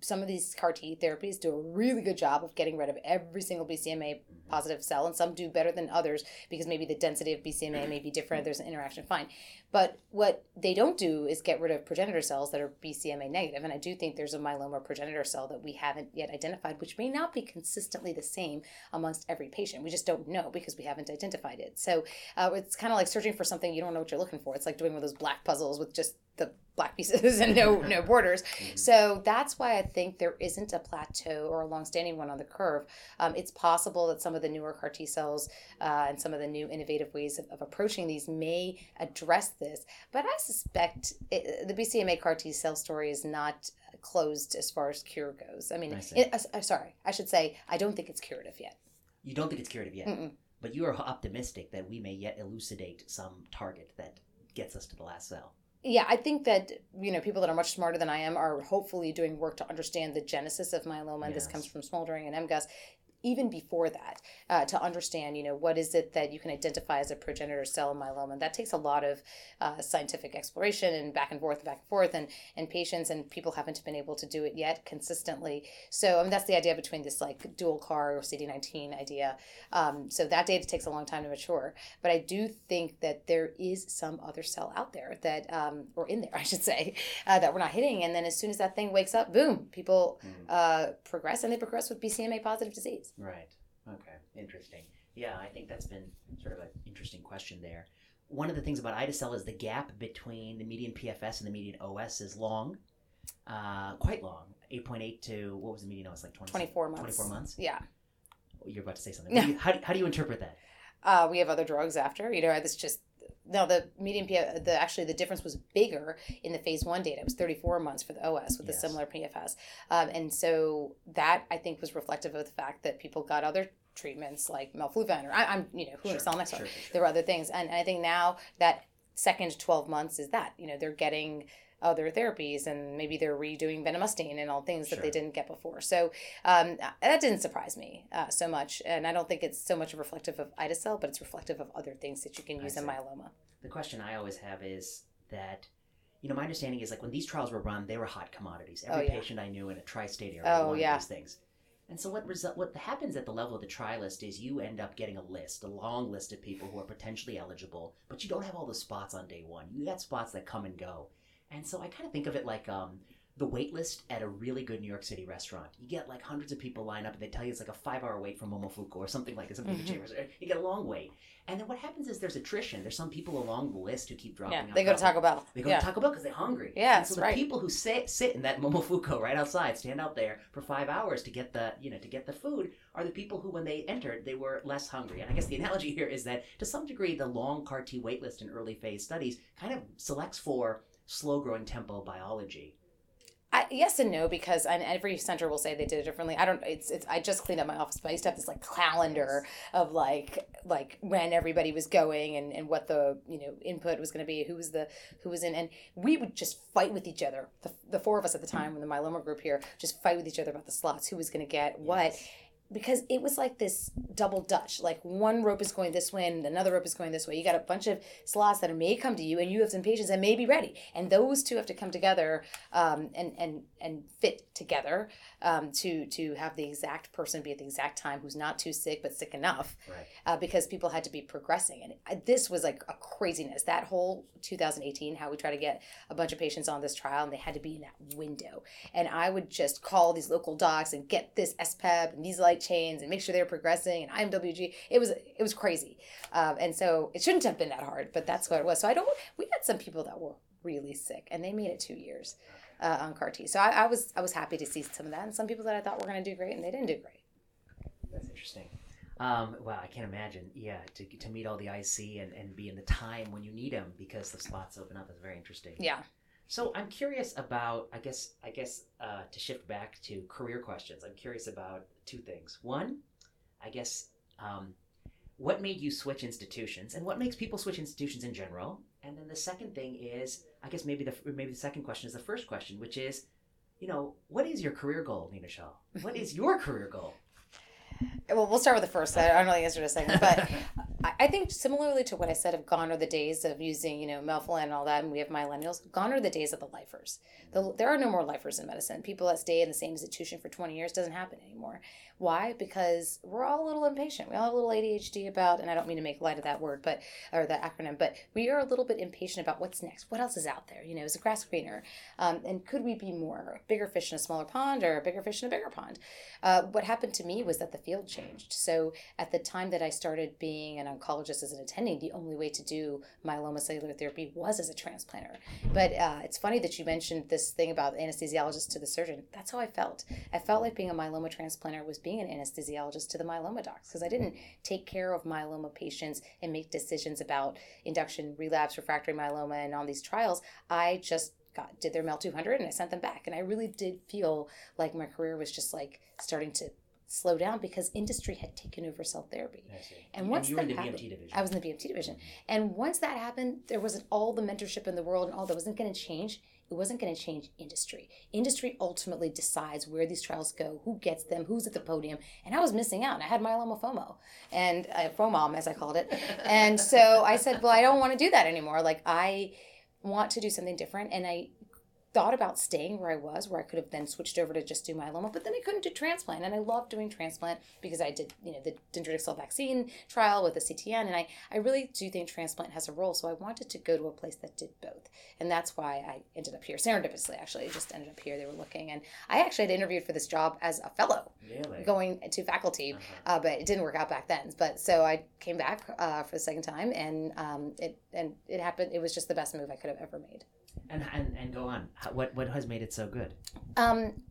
some of these CAR T therapies do a really good job of getting rid of every single BCMA positive cell, and some do better than others because maybe the density of BCMA may be different. There's an interaction, fine. But what they don't do is get rid of progenitor cells that are BCMA negative. And I do think there's a myeloma progenitor cell that we haven't yet identified, which may not be consistently the same amongst every patient. We just don't know because we haven't identified it. So uh, it's kind of like searching for something you don't know what you're looking for. It's like doing one of those black puzzles with just the black pieces and no no borders. So that's why I think there isn't a plateau or a long-standing one on the curve. Um, it's possible that some of the newer CAR T cells uh, and some of the new innovative ways of, of approaching these may address this. But I suspect it, the BCMA CAR T cell story is not closed as far as cure goes. I mean, I it, uh, uh, sorry, I should say I don't think it's curative yet. You don't think it's curative yet, Mm-mm. but you are optimistic that we may yet elucidate some target that gets us to the last cell. Yeah, I think that you know people that are much smarter than I am are hopefully doing work to understand the genesis of myeloma. And this comes from smoldering and MGUS. Even before that, uh, to understand, you know, what is it that you can identify as a progenitor cell in myeloma? And that takes a lot of uh, scientific exploration and back and forth, and back and forth, and and patients and people haven't been able to do it yet consistently. So I mean, that's the idea between this like dual CAR or CD19 idea. Um, so that data takes a long time to mature. But I do think that there is some other cell out there that, um, or in there, I should say, uh, that we're not hitting. And then as soon as that thing wakes up, boom, people uh, progress and they progress with BCMA positive disease. Right. Okay. Interesting. Yeah, I think that's been sort of an interesting question there. One of the things about ide-cel is the gap between the median PFS and the median OS is long, uh, quite long. 8.8 to, what was the median OS, like 20, 24 months. 24 months? Yeah. You're about to say something. Do you- how, do, how do you interpret that? Uh, we have other drugs after. You know, it's just no. The median PF, the actually the difference was bigger in the phase one data. It was 34 months for the OS with Yes. a similar PFS, um, and so that I think was reflective of the fact that people got other treatments like melflufen or I, I'm you know who Sure, sure, next sure, one. sure, sure. There were other things, and I think now that second 12 months is that you know they're getting other therapies and maybe they're redoing bendamustine and all things that they didn't get before. So um, that didn't surprise me uh, so much, and I don't think it's so much reflective of ide-cel, but it's reflective of other things that you can use in myeloma. The question I always have is that, you know, my understanding is like when these trials were run, they were hot commodities. Every Oh, yeah. patient I knew in a tri-state area Oh, wanted yeah. these things. And so what result, what happens at the level of the trialist is you end up getting a list, a long list of people who are potentially eligible, but you don't have all the spots on day one. You got spots that come and go. And so I kind of think of it like um, the wait list at a really good New York City restaurant. You get like hundreds of people line up and they tell you it's like a five hour wait for Momofuku or something like something Mhm. chambers. You get a long wait. And then what happens is there's attrition. There's some people along the list who keep dropping Yeah, out. they go to Taco Bell. they go yeah. to Taco Bell because they're hungry. Yeah, And so the right. people who sit sit in that momofuku right outside, stand out there for five hours to get the you know to get the food, are the people who when they entered they were less hungry. And I guess the analogy here is that to some degree the long CAR T waitlist in early phase studies kind of selects for slow growing tempo biology. I, yes and no because and every center will say they did it differently. I don't. It's it's. I just cleaned up my office, but I used to have this like calendar of like like when everybody was going and and what the you know input was going to be, who was the who was in, and we would just fight with each other. The, the four of us at the hmm. time in the myeloma group here just fight with each other about the slots, who was going to get what Yes. Because it was like this double dutch like one rope is going this way and another rope is going this way. You got a bunch of slots that may come to you and you have some patients that may be ready. And those two have to come together um, and and and fit together um, to to have the exact person be at the exact time who's not too sick but sick enough Right. uh, because people had to be progressing. And this was like a craziness. That whole 2018 how we try to get a bunch of patients on this trial and they had to be in that window. And I would just call these local docs and get this SPEP and these chains and make sure they're progressing and IMWG. It was it was crazy, um, and so it shouldn't have been that hard, but that's what it was. So I don't. We had some people that were really sick and they made it two years uh, on CAR T. So I, I was I was happy to see some of that, and some people that I thought were going to do great and they didn't do great. That's interesting. Um, wow, I can't imagine. Yeah, to, to meet all the IC and, and be in the time when you need them because the slots open up is very interesting. Yeah. So I'm curious about, I guess, I guess uh, to shift back to career questions. I'm curious about two things. One, I guess, um, what made you switch institutions, and what makes people switch institutions in general? And then the second thing is, I guess maybe the maybe the second question is the first question, which is, you know, what is your career goal, Nina Shah? What is your career goal? Well, we'll start with the first. I don't know the answer to the second, but I- think similarly to what I said of gone are the days of using, you know, melphalan and all that, and we have millennials. Gone are the days of the lifers. The, there are no more lifers in medicine. People that stay in the same institution for 20 years doesn't happen anymore. Why? Because we're all a little impatient. We all have a little ADHD about, and I don't mean to make light of that word, but or that acronym, but we are a little bit impatient about what's next. What else is out there? You know, is a grass greener? Um, and could we be more bigger fish in a smaller pond or a bigger fish in a bigger pond? Uh, what happened to me was that the field changed. So at the time that I started being an oncologist as an attending, the only way to do myeloma cellular therapy was as a transplanter. But uh, it's funny that you mentioned this thing about anesthesiologist to the surgeon. That's how I felt. I felt like being a myeloma transplanter was being an anesthesiologist to the myeloma docs because I didn't take care of myeloma patients and make decisions about induction, relapse, refractory myeloma, and on these trials. I just got did their MEL 200 and I sent them back. And I really did feel like my career was just like starting to slow down because industry had taken over cell therapy. And once in that the happened- BMT division. I was in the BMT division. And once that happened, there wasn't all the mentorship in the world and all that wasn't going to change. It wasn't going to change industry. Industry ultimately decides where these trials go, who gets them, who's at the podium. And I was missing out. And I had myeloma FOMO and uh, FOMOM, as I called it. And so I said, well, I don't want to do that anymore. Like, I want to do something different. And I thought about staying where I was, where I could have then switched over to just do myeloma, but then I couldn't do transplant. And I love doing transplant because I did, you know, the dendritic cell vaccine trial with the CTN. And I, I really do think transplant has a role. So I wanted to go to a place that did both. And that's why I ended up here. Serendipitously, actually, I just ended up here. They were looking. And I actually had interviewed for this job as a fellow really? going to faculty, Uh-huh. uh, but it didn't work out back then. But so I came back uh, for the second time, and um, it and it happened. It was just the best move I could have ever made. And, and and go on. What what has made it so good? Um,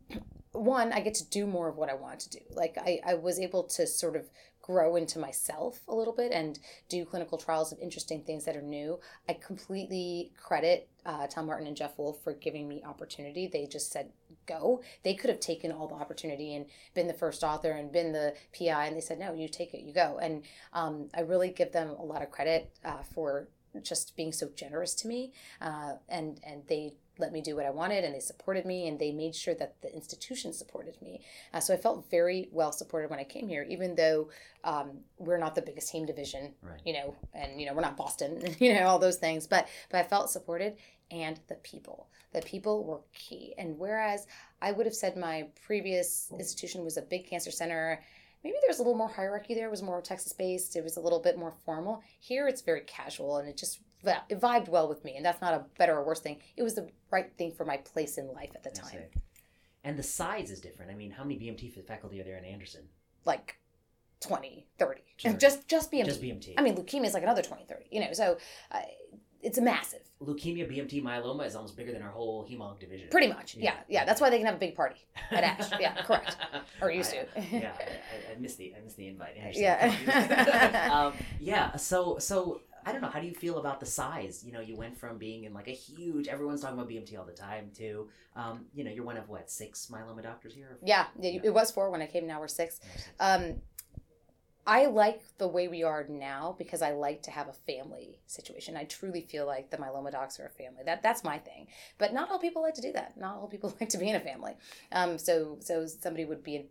one, I get to do more of what I want to do. Like I, I was able to sort of grow into myself a little bit and do clinical trials of interesting things that are new. I completely credit uh, Tom Martin and Jeff Wolf for giving me opportunity. They just said go. They could have taken all the opportunity and been the first author and been the PI, and they said no, you take it, you go. And um, I really give them a lot of credit uh, for just being so generous to me, uh, and and they let me do what I wanted and they supported me and they made sure that the institution supported me. Uh, so I felt very well supported when I came here, even though um, we're not the biggest team division, Right. you know, and, you know, we're not Boston, you know, all those things, but, but I felt supported and the people, the people were key. And whereas I would have said my previous institution was a big cancer center, maybe there was a little more hierarchy there, it was more Texas based, it was a little bit more formal. Here it's very casual and it just it vibed well with me, and that's not a better or worse thing. It was the right thing for my place in life at the I time. And the size is different. I mean, how many BMT faculty are there in Anderson? Like 20, 30. Sure. And just just BMT. Just BMT. I mean, leukemia is like another 20, 30. You know, so uh, it's massive. leukemia, BMT, myeloma is almost bigger than our whole hemonc division. Pretty much. Yeah. yeah. That's why they can have a big party at Ash. Yeah, correct. Or used to. Yeah, I, I missed the I missed the invite. Yeah. um, yeah. So so I don't know. How do you feel about the size? You know, you went from being in like a huge. Everyone's talking about BMT all the time. To um, you know, you're one of what six myeloma doctors here. Yeah, yeah, it was four when I came. Now we're six. Um, I like the way we are now because I like to have a family situation. I truly feel like the myeloma docs are a family. That that's my thing. But not all people like to do that. Not all people like to be in a family. Um, so so somebody would be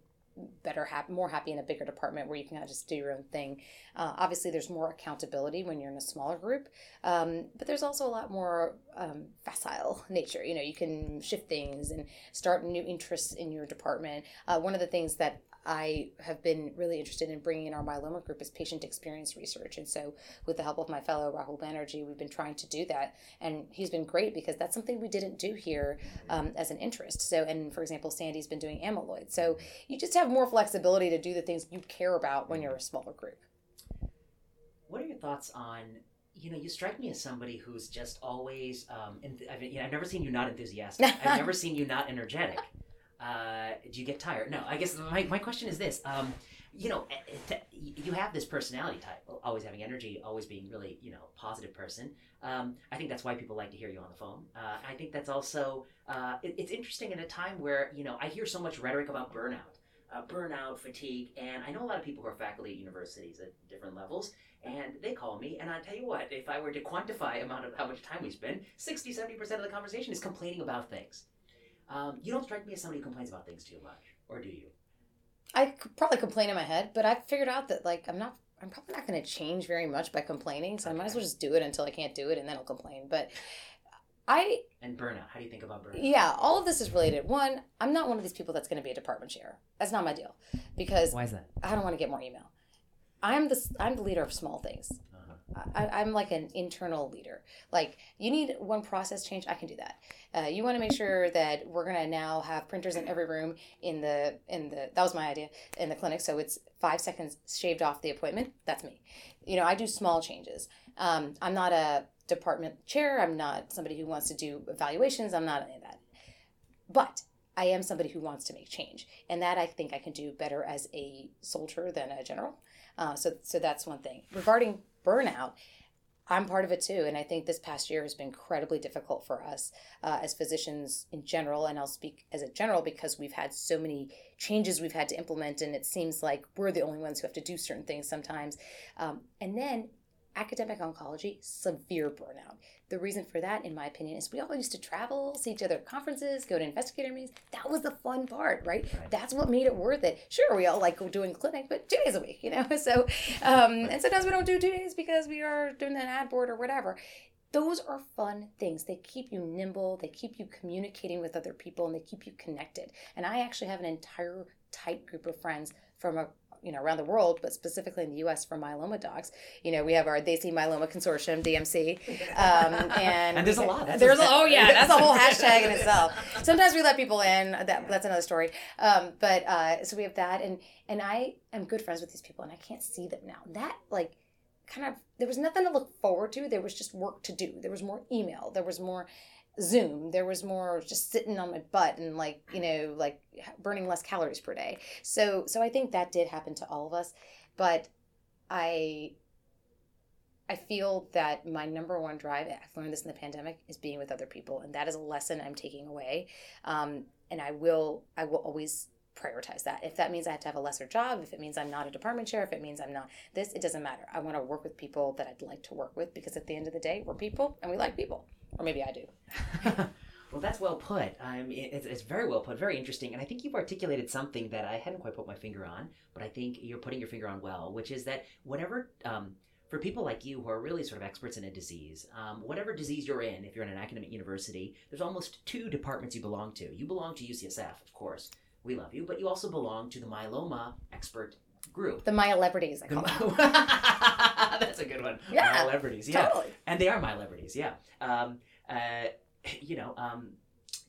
better, hap- more happy in a bigger department where you can kind of just do your own thing. Uh, obviously, there's more accountability when you're in a smaller group, um, but there's also a lot more um, facile nature. You know, you can shift things and start new interests in your department. Uh, one of the things that I have been really interested in bringing in our myeloma group is patient experience research. And so, with the help of my fellow Rahul Banerjee, we've been trying to do that. And he's been great because that's something we didn't do here um, as an interest. So, and for example, Sandy's been doing amyloid. So, you just have more flexibility to do the things you care about when you're a smaller group. What are your thoughts on? You know, you strike me as somebody who's just always. Um, I've, you know, I've never seen you not enthusiastic. I've never seen you not energetic. Uh, do you get tired? No. I guess my, my question is this. Um, you know, eh, eh, you have this personality type, always having energy, always being really, you know, positive person. Um, I think that's why people like to hear you on the phone. Uh, I think that's also uh, it, it's interesting in a time where you know I hear so much rhetoric about burnout, uh, burnout, fatigue, and I know a lot of people who are faculty at universities at different levels, and they call me, and I tell you what, if I were to quantify amount of how much time we spend, 60, 70 percent of the conversation is complaining about things. Um, you don't strike me as somebody who complains about things too much, or do you? I could probably complain in my head, but I've figured out that like I'm not I'm probably not going to change very much by complaining, so I might as well just do it until I can't do it, and then I'll complain. But I And burnout. How do you think about burnout? yeah, all of this is related. One, I'm not one of these people that's going to be a department chair. That's not my deal, because Why is that? I don't want to get more email. I'm the I'm the leader of small things. I, I'm like an internal leader. Like you need one process change, I can do that. Uh, you want to make sure that we're gonna now have printers in every room in the in the that was my idea in the clinic. So it's five seconds shaved off the appointment. That's me. You know, I do small changes. Um, I'm not a department chair. I'm not somebody who wants to do evaluations. I'm not any of that. But I am somebody who wants to make change, and that I think I can do better as a soldier than a general. Uh, so, so that's one thing. Regarding burnout, I'm part of it too, and I think this past year has been incredibly difficult for us uh, as physicians in general. And I'll speak as a general because we've had so many changes we've had to implement, and it seems like we're the only ones who have to do certain things sometimes. Um, and then academic oncology, severe burnout. The reason for that, in my opinion, is we all used to travel, see each other at conferences, go to investigator meetings. That was the fun part, right? Right. That's what made it worth it. Sure, we all like doing clinic, but two days a week, you know? So, um, and sometimes we don't do two days because we are doing an ad board or whatever. Those are fun things. They keep you nimble, they keep you communicating with other people, and they keep you connected. And I actually have an entire tight group of friends from a you know around the world, but specifically in the U.S. for myeloma docs. You know, we have our They See Myeloma Consortium (DMC), um, and And there's a lot. That's there's a- oh yeah, that's a whole hashtag in itself. Sometimes we let people in. That that's another story. Um, but uh, so we have that, and and I am good friends with these people, and I can't see them now. That like kind of there was nothing to look forward to. There was just work to do. There was more email. There was more Zoom. There was more just sitting on my butt and like you know like burning less calories per day. So so I think that did happen to all of us, but I I feel that my number one drive, I've learned this in the pandemic, is being with other people, and that is a lesson I'm taking away. Um, and I will, I will always prioritize that. If that means I have to have a lesser job, if it means I'm not a department chair, if it means I'm not this, it doesn't matter. I want to work with people that I'd like to work with because at the end of the day, we're people and we like people, or maybe I do. well, that's well put. Um, it- it's, it's very well put, very interesting, and I think you've articulated something that I hadn't quite put my finger on, but I think you're putting your finger on well, which is that whatever. Um, for people like you who are really sort of experts in a disease, um, whatever disease you're in, if you're in an academic university, there's almost two departments you belong to. You belong to UCSF, of course. We love you, but you also belong to the myeloma expert group. The My Celebrities, I call them. That's a good one. Yeah, My celebrities, yeah, Totally. and they are my celebrities, yeah. Um, uh, you know, um,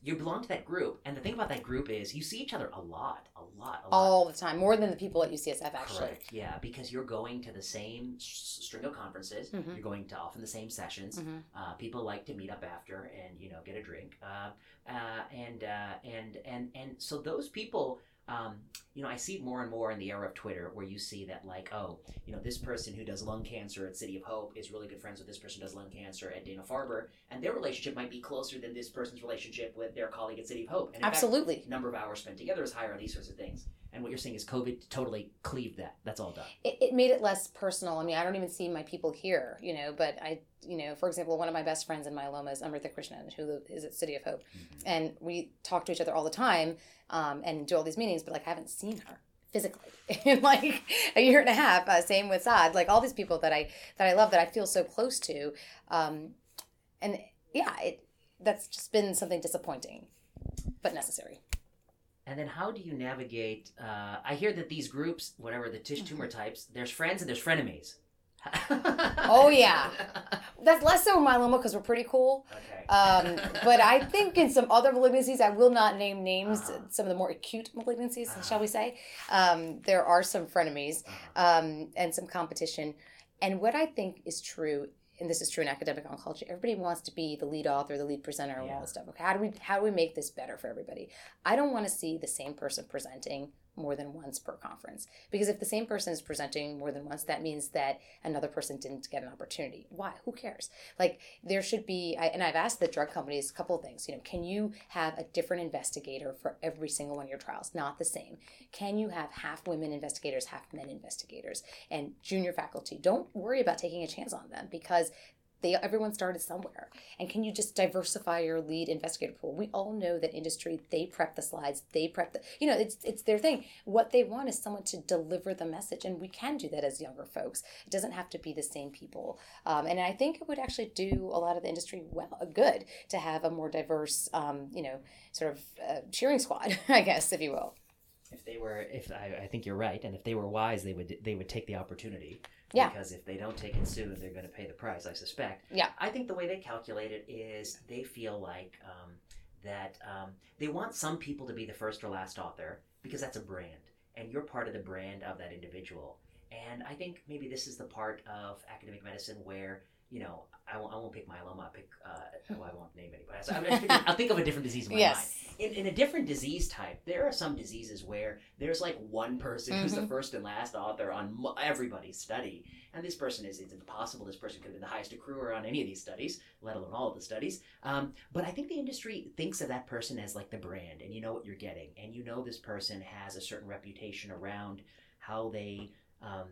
you belong to that group, and the thing about that group is you see each other a lot, a lot, a lot. All the time, more than the people at UCSF actually. Correct. Yeah, because you're going to the same string of conferences. Mhm. You're going to often the same sessions. Mhm. Uh, people like to meet up after and you know get a drink. Uh, uh, and uh, and and and so those people. Um, you know, I see more and more in the era of Twitter where you see that, like, oh, you know, this person who does lung cancer at City of Hope is really good friends with this person who does lung cancer at Dana Farber, and their relationship might be closer than this person's relationship with their colleague at City of Hope. And in fact, Absolutely. number of hours spent together is higher, on these sorts of things. And what you're saying is COVID totally cleaved that. That's all done. it, it made it less personal. I mean, I don't even see my people here, you know, but I, you know, for example, one of my best friends in myeloma is Amrita Krishnan, who is at City of Hope. And we talk to each other all the time um, and do all these meetings, but like I haven't seen her physically in like a year and a half. Uh, same with Saad, like all these people that I, that I love, that I feel so close to. Um, and yeah, it, that's just been something disappointing, but necessary. And then how do you navigate? Uh, I hear that these groups, whatever the tish tumor types, there's friends and there's frenemies. Oh, yeah. That's less so in myeloma because we're pretty cool. Okay. Um, but I think in some other malignancies, I will not name names, Uh-huh. some of the more acute malignancies, Uh-huh. shall we say, um, there are some frenemies Uh-huh. um, and some competition. And what I think is true, and this is true in academic oncology, everybody wants to be the lead author, the lead presenter, and all this stuff. Okay, how do we how do we make this better for everybody? I don't want to see the same person presenting more than once per conference because if the same person is presenting more than once, that means that another person didn't get an opportunity. Why? Who cares? Like there should be, I, and I've asked the drug companies a couple of things. You know, can you have a different investigator for every single one of your trials? Not the same. Can you have half women investigators, half men investigators, and junior faculty? Don't worry about taking a chance on them because they everyone started somewhere. And can you just diversify your lead investigator pool? We all know that industry they prep the slides, they prep the you know it's it's their thing. What they want is someone to deliver the message, and we can do that as younger folks. It doesn't have to be the same people. Um, and I think it would actually do a lot of the industry well good to have a more diverse, um, you know, sort of uh, cheering squad, I guess, if you will. If they were, if I, I think you're right, and if they were wise, they would they would take the opportunity. Yeah. Because if they don't take it soon, they're going to pay the price. I suspect. Yeah. I think the way they calculate it is they feel like um, that um, they want some people to be the first or last author because that's a brand, and you're part of the brand of that individual. And I think maybe this is the part of academic medicine where you know I won't, I won't pick myeloma. I'll pick uh, well, I won't name anybody. So I'm just thinking- I'll think of a different disease in my mind Yes. in, in a different disease type, there are some diseases where there's like one person who's the Mhm. first and last author on everybody's study. And this person is, it's impossible. This person could have been the highest accruer on any of these studies, let alone all of the studies. Um, but I think the industry thinks of that person as like the brand, and you know what you're getting. And you know this person has a certain reputation around how they. Um,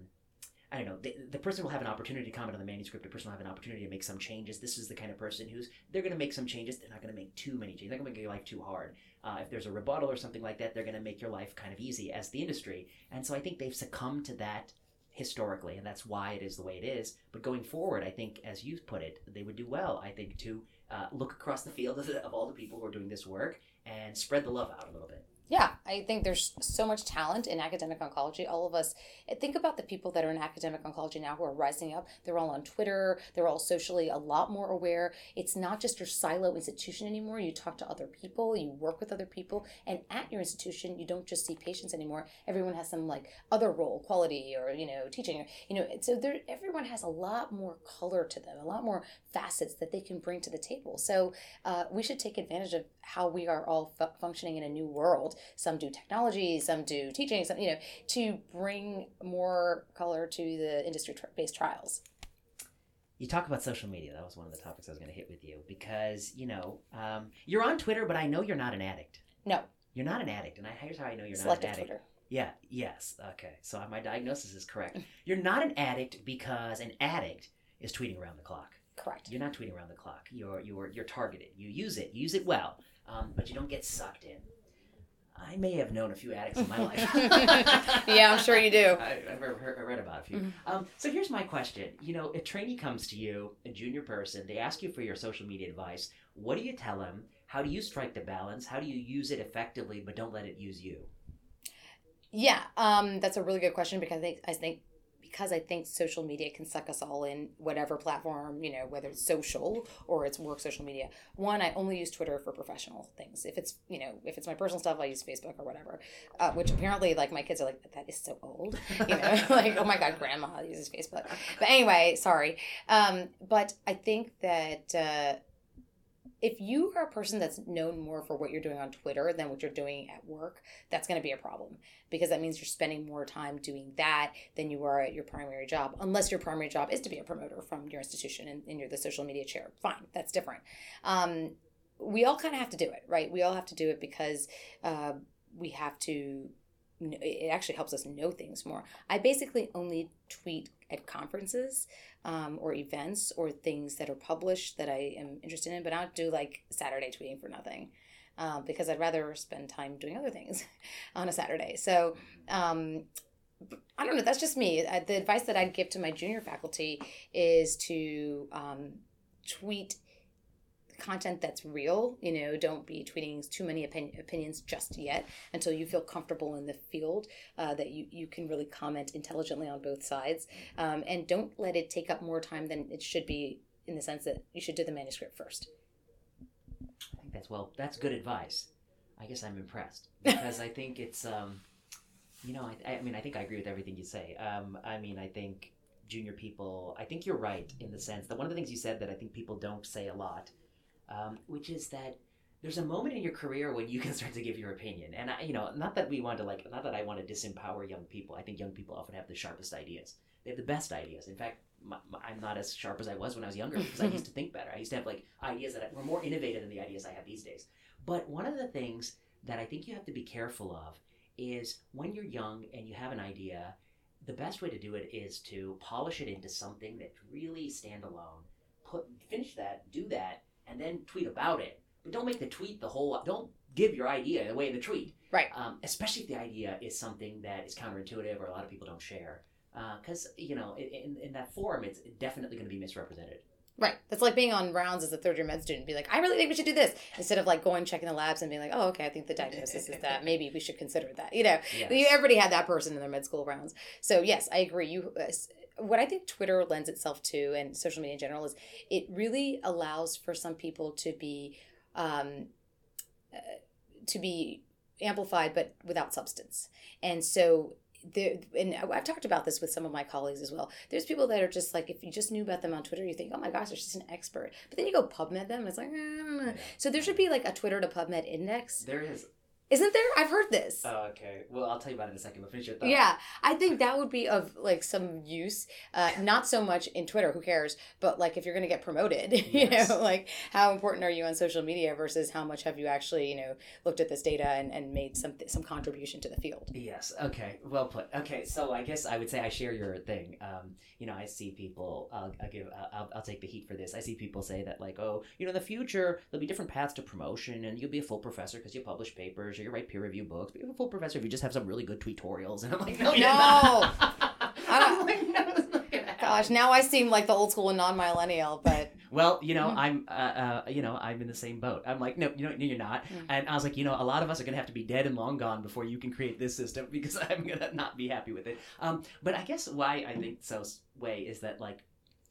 I don't know. The, the person will have an opportunity to comment on the manuscript. The person will have an opportunity to make some changes. This is the kind of person who's they're going to make some changes. They're not going to make too many changes. They're not going to make your life too hard. Uh, if there's a rebuttal or something like that, they're going to make your life kind of easy as the industry. And so I think they've succumbed to that historically, and that's why it is the way it is. But going forward, I think, as you put it, they would do well. I think to uh, look across the field of, the, of all the people who are doing this work and spread the love out a little bit. Yeah, I think there's so much talent in academic oncology. All of us, eh, think about the people that are in academic oncology now who are rising up. They're all on Twitter, they're all socially a lot more aware. It's not just your silo institution anymore. You talk to other people, you work with other people, and at your institution, you don't just see patients anymore. Everyone has some like other role, quality, or you know, teaching, you know, so there, everyone has a lot more color to them, a lot more facets that they can bring to the table. So uh, we should take advantage of how we are all fu- functioning in a new world some do technology some do teaching some you know to bring more color to the industry tr- based trials You talk about social media. That was one of the topics I was going to hit with you because, you know, um, you're on Twitter, but I know you're not an addict. no You're not an addict. And I, here's how I know you're not an addict. twitter Yeah, yes. Okay. So my diagnosis is correct. You're not an addict because an addict is tweeting around the clock. correct You're not tweeting around the clock. You're you're you're targeted. You use it. You use it well, um, but you don't get sucked in. I may have known a few addicts in my life. Yeah, I'm sure you do. I, I've heard, heard- read about a few. Mhm. Um, so here's my question. You know, a trainee comes to you, a junior person. They ask you for your social media advice. What do you tell them? How do you strike the balance? How do you use it effectively, but don't let it use you? Yeah, um, that's a really good question because I think I think because I think social media can suck us all in whatever platform, you know, whether it's social or it's work social media. One, I only use Twitter for professional things. If it's, you know, if it's my personal stuff, I use Facebook or whatever. Uh, which apparently, like, my kids are like, that is so old. You know, like, oh my God, grandma uses Facebook. But anyway, sorry. Um, but I think that. Uh, if you are a person that's known more for what you're doing on Twitter than what you're doing at work, that's going to be a problem because that means you're spending more time doing that than you are at your primary job. Unless your primary job is to be a promoter from your institution and, and you're the social media chair. Fine, that's different. Um, we all kind of have to do it, right? We all have to do it because uh, we have to it actually helps us know things more. I basically only tweet at conferences um, or events or things that are published that I am interested in, but I don't do like Saturday tweeting for nothing. Um, because I'd rather spend time doing other things on a Saturday. So um, I don't know. That's just me. The advice that I'd give to my junior faculty is to um, tweet content that's real. You know, don't be tweeting too many opin- opinions just yet until you feel comfortable in the field uh, that you, you can really comment intelligently on both sides. Um, and don't let it take up more time than it should be in the sense that you should do the manuscript first. I think that's well, that's good advice. I guess I'm impressed because I think it's, um, you know, I, I mean, I think I agree with everything you say. Um, I mean, I think junior people, I think you're right in the sense that one of the things you said that I think people don't say a lot um, which is that there's a moment in your career when you can start to give your opinion. And I, you know, not that we want to like, not that I want to disempower young people. I think young people often have the sharpest ideas. They have the best ideas. In fact, my, my, I'm not as sharp as I was when I was younger because I used to think better. I used to have like ideas that were more innovative than the ideas I have these days. But one of the things that I think you have to be careful of is when you're young and you have an idea, the best way to do it is to polish it into something that really stand alone. Put finish that, do that, and then tweet about it. But don't make the tweet the whole. Don't give your idea away in the tweet. Right. Um, especially if the idea is something that is counterintuitive or a lot of people don't share. Because uh, you know, in, in that forum, it's definitely going to be misrepresented. Right. That's like being on rounds as a third year med student. Be like, I really think we should do this instead of like going checking the labs and being like, oh, okay, I think the diagnosis is that. Maybe we should consider that. You know, yes. everybody had that person in their med school rounds. So yes, I agree. You uh, what I think Twitter lends itself to, and social media in general, is it really allows for some people to be um, uh, to be amplified, but without substance. And so there, and I've talked about this with some of my colleagues as well. There's people that are just like, if you just knew about them on Twitter, you think, oh my gosh, they're just an expert. But then you go PubMed them, and it's like, mm. so there should be like a Twitter to PubMed index. There is. Isn't there? I've heard this. Oh, okay. Well, I'll tell you about it in a second. But finish your thought. Yeah, I think that would be of like some use. Uh, not so much in Twitter. Who cares? But like if you're going to get promoted, you know, like how important are you on social media versus how much have you actually, you know, looked at this data and, and made some some contribution to the field. Yes. Okay. Well put. Okay. So I guess I would say I share your thing. Um, you know, I see people. I'll, I'll give. I'll, I'll take the heat for this. I see people say that like, oh, you know, in the future there'll be different paths to promotion, and you'll be a full professor because you publish papers you write peer review books, but you're a full professor if you just have some really good tutorials. And I'm like, no, no. I'm like, no, Gosh, now I seem like the old school and non millennial, but well, you know, mm-hmm. I'm, uh, uh, you know, I'm in the same boat. I'm like, no, you know, no, you're not. Mm. And I was like, you know, a lot of us are gonna have to be dead and long gone before you can create this system because I'm gonna not be happy with it. Um, but I guess why I think so way is that like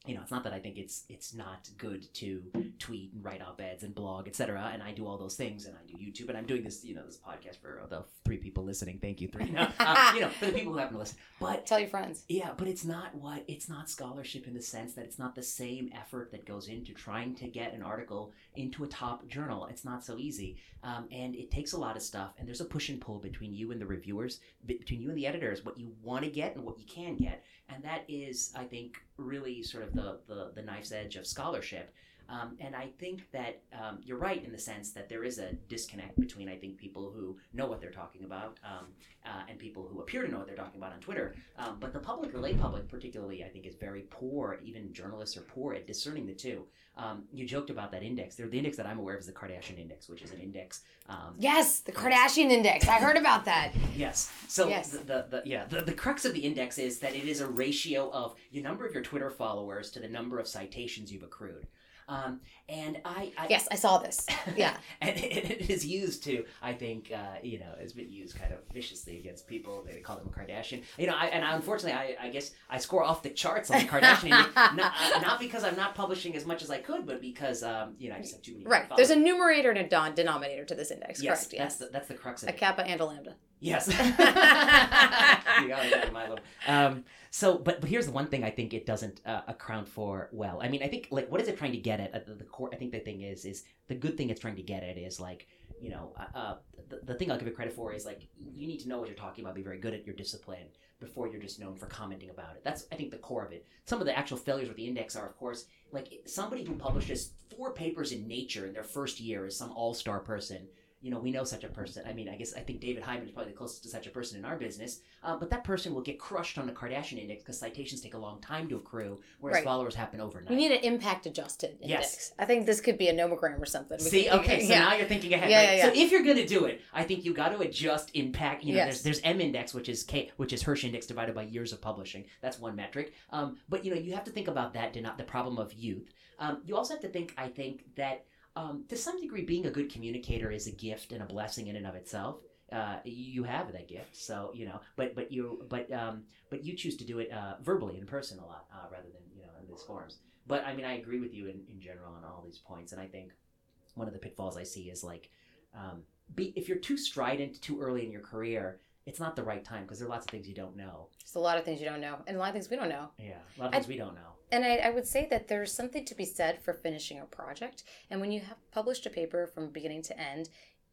you know, it's not that I think it's it's not good to tweet and write op eds and blog, etc. And I do all those things, and I do YouTube, and I'm doing this, you know, this podcast for the three people listening. Thank you, three. No, uh, you know, for the people who happen to listen. But tell your friends. Yeah, but it's not what it's not scholarship in the sense that it's not the same effort that goes into trying to get an article into a top journal. It's not so easy, um, and it takes a lot of stuff. And there's a push and pull between you and the reviewers, between you and the editors, what you want to get and what you can get and that is, I think, really sort of the the, the knife's edge of scholarship. Um, and I think that um, you're right in the sense that there is a disconnect between, I think, people who know what they're talking about um, uh, and people who appear to know what they're talking about on Twitter. Um, but the public, the lay public particularly, I think, is very poor. Even journalists are poor at discerning the two. Um, you joked about that index. The index that I'm aware of is the Kardashian Index, which is an index. Um, yes, the Kardashian Index. I heard about that. yes. So yes. The, the, the, yeah the, the crux of the index is that it is a ratio of your number of your Twitter followers to the number of citations you've accrued. Um, and I, I yes, I saw this. Yeah, and it, it is used to, I think, uh, you know, it's been used kind of viciously against people. They call them a Kardashian. You know, I, and unfortunately, I, I guess I score off the charts on the Kardashian. not, uh, not because I'm not publishing as much as I could, but because um, you know I just have too many. right. There's a numerator and a denominator to this index. yes, correct. that's Yes, the, that's the crux of a it. A kappa and a lambda. Yes. you got that, Milo. Um, so, but but here's the one thing I think it doesn't uh, account for well. I mean, I think like what is it trying to get at? The, the core, I think the thing is is the good thing it's trying to get at is like you know uh, uh, the, the thing I'll give it credit for is like you need to know what you're talking about, be very good at your discipline before you're just known for commenting about it. That's I think the core of it. Some of the actual failures with the index are, of course, like somebody who publishes four papers in Nature in their first year is some all star person you know, we know such a person. I mean, I guess I think David Hyman is probably the closest to such a person in our business. Uh, but that person will get crushed on the Kardashian index because citations take a long time to accrue, whereas Right. followers happen overnight. We need an impact adjusted index. Yes. I think this could be a nomogram or something. We See, okay, so yeah. now you're thinking ahead. Yeah, right? yeah, So if you're going to do it, I think you got to adjust impact. You know, Yes. there's there's M index, which is K, which is Hirsch index divided by years of publishing. That's one metric. Um, but you know, you have to think about that, not the problem of youth. Um, you also have to think, I think that um, to some degree, being a good communicator is a gift and a blessing in and of itself. Uh, you have that gift, so you know. But but you but um, but you choose to do it uh, verbally in person a lot uh, rather than you know in these forums. But I mean, I agree with you in, in general on all these points, and I think one of the pitfalls I see is like, um, be if you're too strident too early in your career, it's not the right time because there are lots of things you don't know. There's a lot of things you don't know, and a lot of things we don't know. Yeah, a lot of things we don't know. And I, I would say that there's something to be said for finishing a project. And when you have published a paper from beginning to end,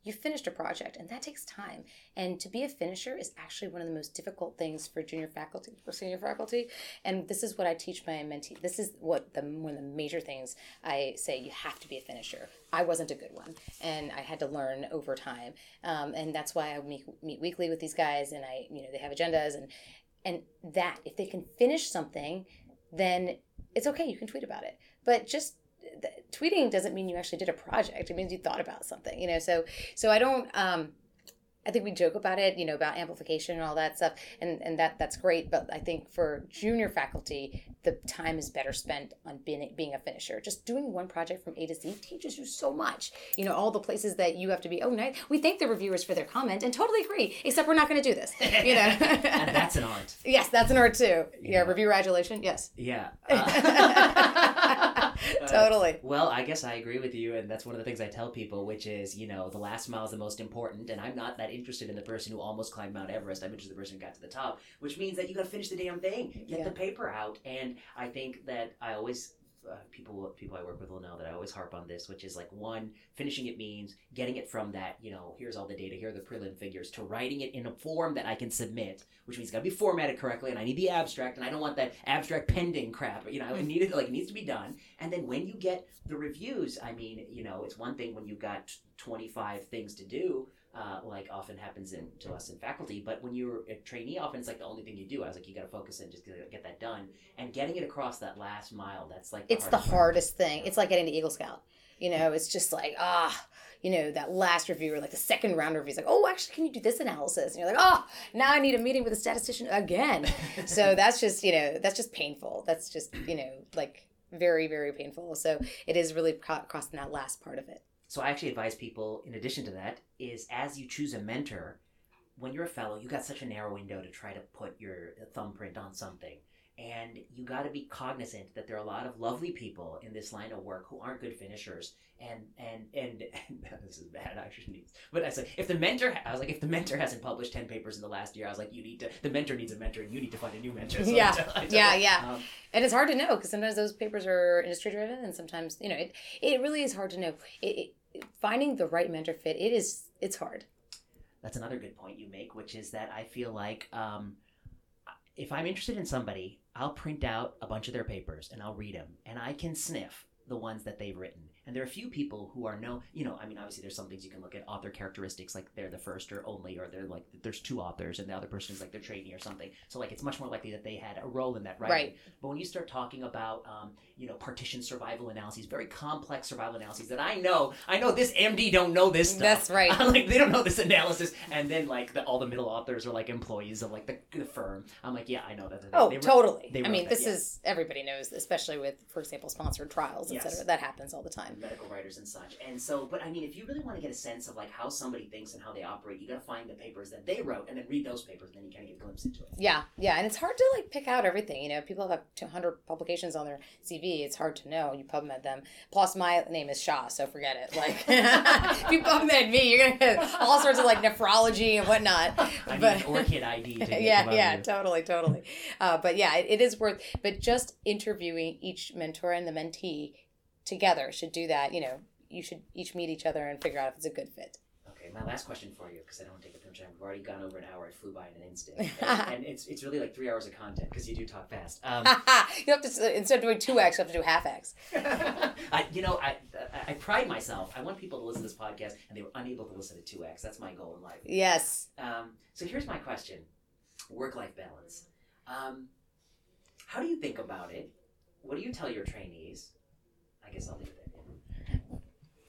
you finished a project, and that takes time. And to be a finisher is actually one of the most difficult things for junior faculty, or senior faculty. And this is what I teach my mentee. This is what the one of the major things I say you have to be a finisher. I wasn't a good one, and I had to learn over time. Um, and that's why I meet, meet weekly with these guys, and I, you know, they have agendas, and and that if they can finish something, then it's okay. You can tweet about it, but just tweeting doesn't mean you actually did a project. It means you thought about something, you know. So, so I don't. Um, I think we joke about it, you know, about amplification and all that stuff, and and that that's great. But I think for junior faculty, the time is better spent on being being a finisher. Just doing one project from A to Z teaches you so much. You know, all the places that you have to be. Oh, nice. We thank the reviewers for their comment, and totally agree. Except we're not going to do this. You know, and that's an art. yes, that's an art too. Yeah, Yeah. review adulation. Yes. Yeah. Uh, totally. Well, I guess I agree with you, and that's one of the things I tell people, which is, you know, the last mile is the most important, and I'm not that interested in the person who almost climbed Mount Everest. I'm interested in the person who got to the top, which means that you got to finish the damn thing, get Yeah. the paper out, and I think that I always. Uh, people people I work with will know that I always harp on this, which is like one, finishing it means getting it from that, you know, here's all the data, here are the prelim figures, to writing it in a form that I can submit, which means it's got to be formatted correctly, and I need the abstract, and I don't want that abstract pending crap, you know, I need it like it needs to be done, and then when you get the reviews, I mean, you know, it's one thing when you've got 25 things to do, uh, like often happens in, to us in faculty, but when you're a trainee, often it's like the only thing you do. I was like, you got to focus and just get, get that done. And getting it across that last mile, that's like it's the hardest part. hardest thing. It's like getting to Eagle Scout. You know, it's just like, ah, you know, that last review or like the second round review is like, oh, actually, can you do this analysis? And you're like, oh, now I need a meeting with a statistician again. so that's just, you know, that's just painful. That's just, you know, like very, very painful. So it is really crossing that last part of it. So I actually advise people, in addition to that, is as you choose a mentor, when you're a fellow, you got such a narrow window to try to put your thumbprint on something. And you got to be cognizant that there are a lot of lovely people in this line of work who aren't good finishers. And and and, this is bad I actually. But I said, if the mentor, I was like, if the mentor hasn't published ten papers in the last year, I was like, you need to. The mentor needs a mentor, and you need to find a new mentor. So I Yeah. tell- I tell Yeah, yeah. um, And it's hard to know because sometimes those papers are industry driven and sometimes, you know, it, it really is hard to know. It, it, finding the right mentor fit, it is, it's hard. that's another good point you make, which is that I feel like um, if I'm interested in somebody, I'll print out a bunch of their papers and I'll read them, and I can sniff the ones that they've written. And there are a few people who are no, you know, I mean, obviously there's some things you can look at author characteristics, like they're the first or only, or they're like there's two authors and the other person is like their trainee or something. So like it's much more likely that they had a role in that writing. Right. But when you start talking about, um, you know, partition survival analyses, very complex survival analyses that I know, I know this MD don't know this stuff. That's right. I'm like they don't know this analysis, and then like the, all the middle authors are like employees of like the, the firm. I'm like, yeah, I know that. They, Oh, they totally. they I mean, that, this yeah. is everybody knows, especially with, for example, sponsored trials, Yes. etc. That happens all the time. Medical writers and such. And so, but I mean, if you really want to get a sense of like how somebody thinks and how they operate, you got to find the papers that they wrote and then read those papers, and then you kind of get a glimpse into it. Yeah, yeah, and it's hard to like pick out everything. You know, people have like 200 publications on their CV. It's hard to know. You PubMed them. Plus, my name is Shah, so forget it. Like, if you PubMed me, you're gonna get all sorts of like nephrology and whatnot. I But- need ORCID ID. To yeah, yeah, totally, totally. Uh, but yeah, it, it is worth. But just interviewing each mentor and the mentee together should do that. You know, you should each meet each other and figure out if it's a good fit. Okay, my last question for you, because I don't want to take up too much time. We've already gone over an hour. It flew by in an instant, and, and it's it's really like three hours of content because you do talk fast. Um, you have to instead of doing two x, you have to do half x. I, you know, I, I I pride myself. I want people to listen to this podcast, and they were unable to listen to two X. That's my goal in life. Yes. Um, so here's my question: work-life balance. Um, how do you think about it? What do you tell your trainees? I guess I'll leave it there.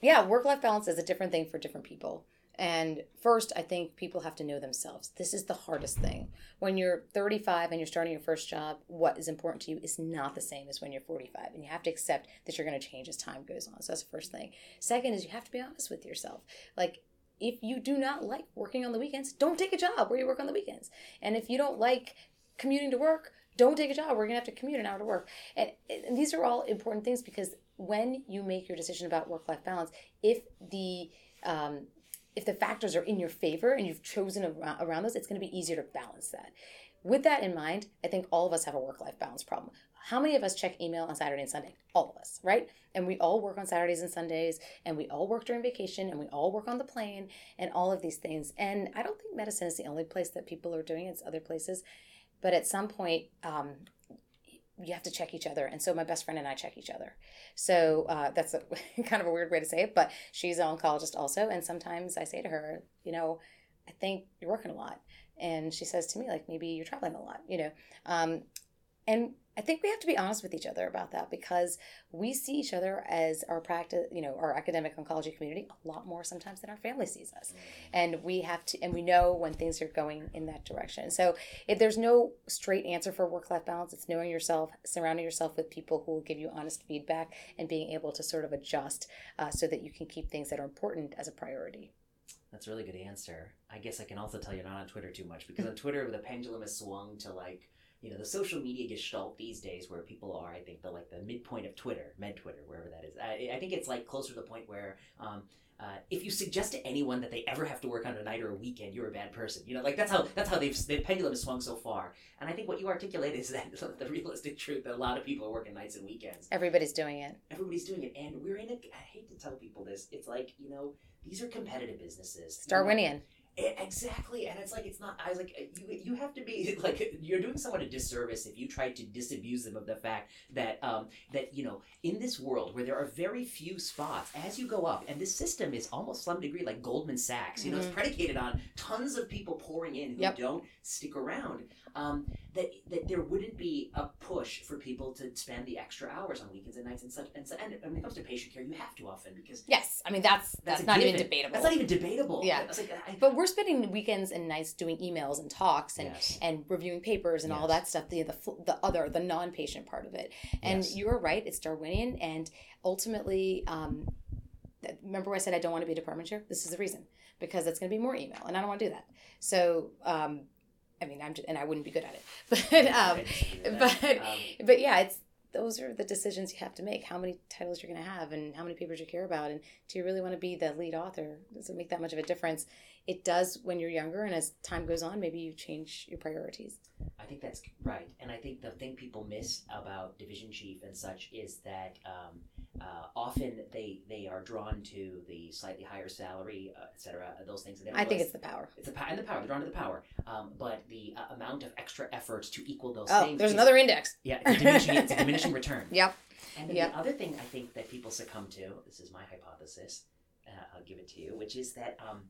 yeah, work life balance is a different thing for different people. And first, I think people have to know themselves. This is the hardest thing. When you're 35 and you're starting your first job, what is important to you is not the same as when you're 45. And you have to accept that you're going to change as time goes on. So that's the first thing. Second is you have to be honest with yourself. Like, if you do not like working on the weekends, don't take a job where you work on the weekends. And if you don't like commuting to work, don't take a job where you're going to have to commute an hour to work. And, and these are all important things because when you make your decision about work life balance, if the um, if the factors are in your favor and you've chosen around, around those, it's going to be easier to balance that. With that in mind, I think all of us have a work life balance problem. How many of us check email on Saturday and Sunday? All of us, right? And we all work on Saturdays and Sundays, and we all work during vacation, and we all work on the plane, and all of these things. And I don't think medicine is the only place that people are doing it, it's other places. But at some point, um, you have to check each other. And so my best friend and I check each other. So uh, that's a, kind of a weird way to say it, but she's an oncologist also. And sometimes I say to her, you know, I think you're working a lot. And she says to me, like, maybe you're traveling a lot, you know. Um, and I think we have to be honest with each other about that because we see each other as our practice, you know, our academic oncology community a lot more sometimes than our family sees us. And we have to, and we know when things are going in that direction. So if there's no straight answer for work life balance, it's knowing yourself, surrounding yourself with people who will give you honest feedback, and being able to sort of adjust uh, so that you can keep things that are important as a priority. That's a really good answer. I guess I can also tell you're not on Twitter too much because on Twitter the pendulum has swung to like you know the social media gestalt these days where people are I think the like the midpoint of Twitter, med Twitter, wherever that is. I, I think it's like closer to the point where um, uh, if you suggest to anyone that they ever have to work on a night or a weekend, you're a bad person. You know, like that's how that's how they've the pendulum has swung so far. And I think what you articulate is that the realistic truth that a lot of people are working nights and weekends. Everybody's doing it. Everybody's doing it, and we're in a. I hate to tell people this. It's like you know these are competitive businesses. You know, E- Exactly, and it's like it's not. I was like, you you have to be like you're doing someone a disservice if you try to disabuse them of the fact that um that you know in this world where there are very few spots as you go up, and this system is almost some degree like Goldman Sachs. You know, it's predicated on tons of people pouring in who Yep. don't stick around. Um, that that there wouldn't be a push for people to spend the extra hours on weekends and nights and such. And, so, and when it comes to patient care, you have to often because Yes, I mean that's that's, a not even debatable. That's not even debatable. Yeah. Like, I, But we're spending weekends and nights doing emails and talks and Yes. and reviewing papers and all that stuff. The the the other the non patient part of it. And Yes. you are right. It's Darwinian, and ultimately, um, remember when I said I don't want to be a department chair? This is the reason because that's going to be more email, and I don't want to do that. So. Um, I mean, I'm just, and I wouldn't be good at it, but um, I disagree with that. but Um, but yeah, it's those are the decisions you have to make. How many titles you're going to have, and how many papers you care about, and do you really want to be the lead author? Does it make that much of a difference? It does when you're younger, and as time goes on, maybe you change your priorities. I think that's right, and I think the thing people miss about division chief and such is that um, uh, often they they are drawn to the slightly higher salary, uh, et cetera, uh, those things. I think it's the power. it's the power and the power. They're drawn to the power, um, but the uh, amount of extra efforts to equal those Oh, things. there's another index. Yeah, it's a diminishing, it's a diminishing return. Yep. And then Yep. the other thing I think that people succumb to, this is my hypothesis, uh, I'll give it to you, which is that um,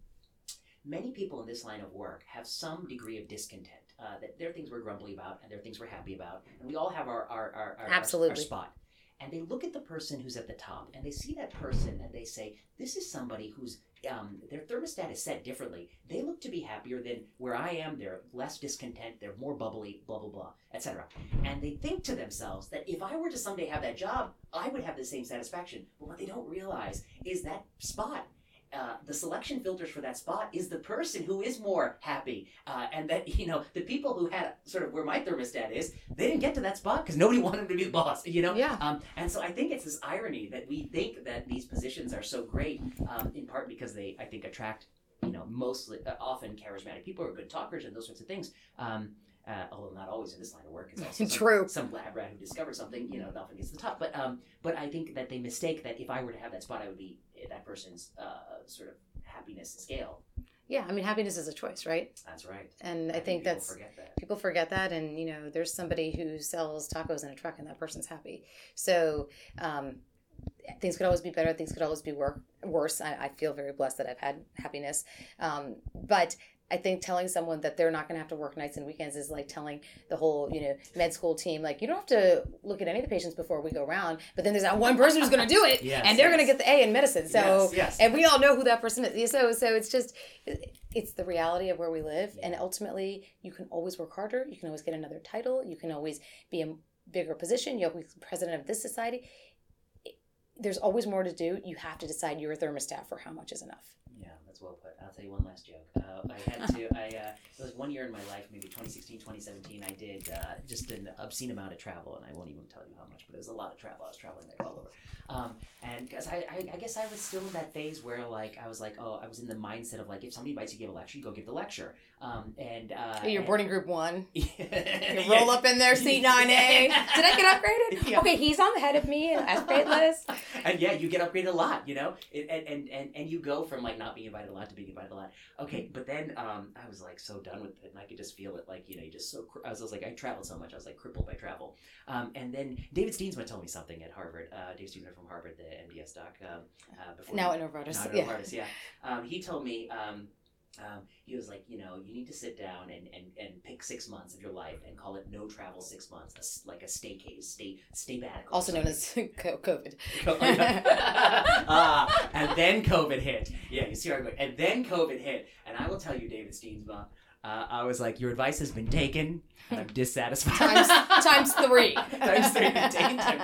many people in this line of work have some degree of discontent. Uh, that there are things we're grumbly about and there are things we're happy about. And we all have our, our, our, our, our- Absolutely. our spot. And they look at the person who's at the top and they see that person and they say, this is somebody who's um, their thermostat is set differently. They look to be happier than where I am. They're less discontent. They're more bubbly, blah blah blah, etc. And they think to themselves that if I were to someday have that job, I would have the same satisfaction. But what they don't realize is that spot. Uh, the selection filters for that spot is the person who is more happy, uh, and that you know the people who had sort of where my thermostat is, they didn't get to that spot because nobody wanted them to be the boss, you know. Yeah. Um, and so I think it's this irony that we think that these positions are so great, um, in part because they, I think, attract, you know, mostly, uh, often charismatic people or good talkers and those sorts of things. Um, uh, although not always in this line of work. It's also True. Some lab rat who discovers something, you know, often gets to the top. But um, but I think that they mistake that if I were to have that spot, I would be that person's uh, sort of happiness scale. Yeah, I mean, happiness is a choice, right? That's right. And I, think, people that's forget that. people forget that and you know there's somebody who sells tacos in a truck and that person's happy so um, things could always be better things could always be work, worse I, I feel very blessed that i've had happiness um, but I think telling someone that they're not going to have to work nights and weekends is like telling the whole, you know, med school team, like, you don't have to look at any of the patients before we go around, but then there's that one person who's going to do it, Yes, and they're going to get the A in medicine. So, Yes, yes. and we all know who that person is. So, so it's just, it's the reality of where we live, and ultimately, you can always work harder. You can always get another title. You can always be a bigger position. You'll be president of this society. There's always more to do. You have to decide your thermostat for how much is enough. That's well put. I'll tell you one last joke. Uh, I had to, I, uh, it was one year in my life, maybe 2016, 2017, I did uh, just an obscene amount of travel, and I won't even tell you how much, but it was a lot of travel. I was traveling like all over. Um, and because I, I, I guess I was still in that phase where, like, I was like, oh, I was in the mindset of, like, if somebody invites you to give a lecture, you go give the lecture. Um, and, uh, You're and- boarding group one. you You roll up in there, seat 9A. Did I get upgraded? Yeah. Okay, he's on the head of me, upgrade list. and yeah, you get upgraded a lot, you know, it, and, and and and you go from like not being invited a lot to being invited a lot. Okay, but then um, I was like so done with it, and I could just feel it, like you know, you just so. cr- I was, I was like, I traveled so much, I was like crippled by travel. Um, and then David Steensma told me something at Harvard. Uh, David Steensma from Harvard, the MDS doc. Um, uh, before Now at Novartis. not Yeah. Novartis, yeah. Um, he told me. Um, he was like, you know, you need to sit down and, and, and pick six months of your life and call it no travel six months, a like a stay case, stay stay back. Also known as co- COVID. Ah, and then COVID hit. Yeah, you see where I'm going. And then COVID hit. And I will tell you, David Steensma, uh, I was like, your advice has been taken. And I'm dissatisfied. Times, times three. times three. Taken times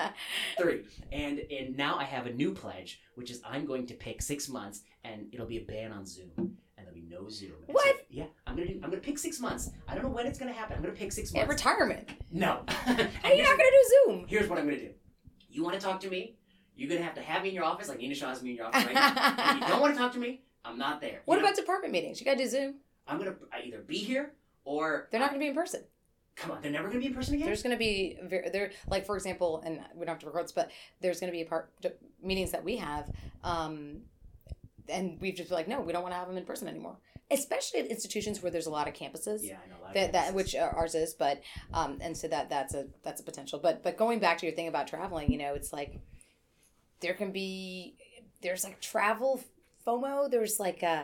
three. And and now I have a new pledge, which is I'm going to pick six months, and it'll be a ban on Zoom, and there'll be no Zoom. And What? so- yeah, I'm gonna do. I'm gonna pick six months. I don't know when it's gonna happen. I'm gonna pick six months. retirement. no. and you're not going to do Zoom? Here's what I'm gonna do. You want to talk to me? You're gonna have to have me in your office, like Nina Shah has me in your office right now. And if you don't want to talk to me, I'm not there. What You know, about department meetings? You got to do Zoom. I'm gonna either be here or They're not going to be in person. Come on, they're never gonna be in person again. There's going to be there, like for example, and we don't have to record this, but there's going to be part meetings that we have, um, and we've just been like, no, we don't want to have them in person anymore. Especially at institutions where there's a lot of campuses. yeah, I know. a lot of that, that which ours is but um and so that that's a that's a potential but but going back to your thing about traveling you know it's like there can be there's like travel fomo there's like uh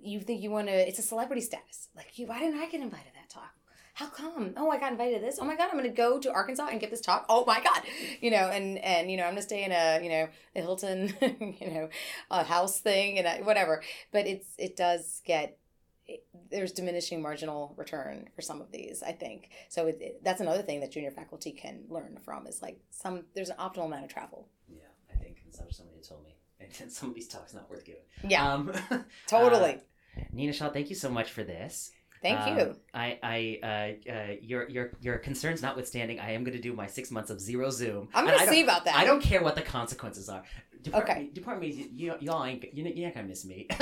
you think you want to it's a celebrity status like you why didn't i get invited to that talk how come? Oh i got invited to this. Oh my god i'm gonna go to arkansas and get this talk. Oh my god. You know and and you know i'm gonna stay in a you know a hilton you know a house thing and I, whatever. But it's it does get there's diminishing marginal return for some of these i think. So it, it- that's another thing that junior faculty can learn from is like some there's an optimal amount of travel. Yeah, I think somebody told me, and some of these talks not worth giving. yeah. Um, totally. Nina Shah, thank you so much for this. Thank Um, you I, I, uh, uh, your, your, your concerns notwithstanding, I am going to do my six months of zero Zoom. i'm gonna see about that I don't care what the consequences are. Depart- Okay. Department, you, y'all ain't, you're not, you're not gonna miss me.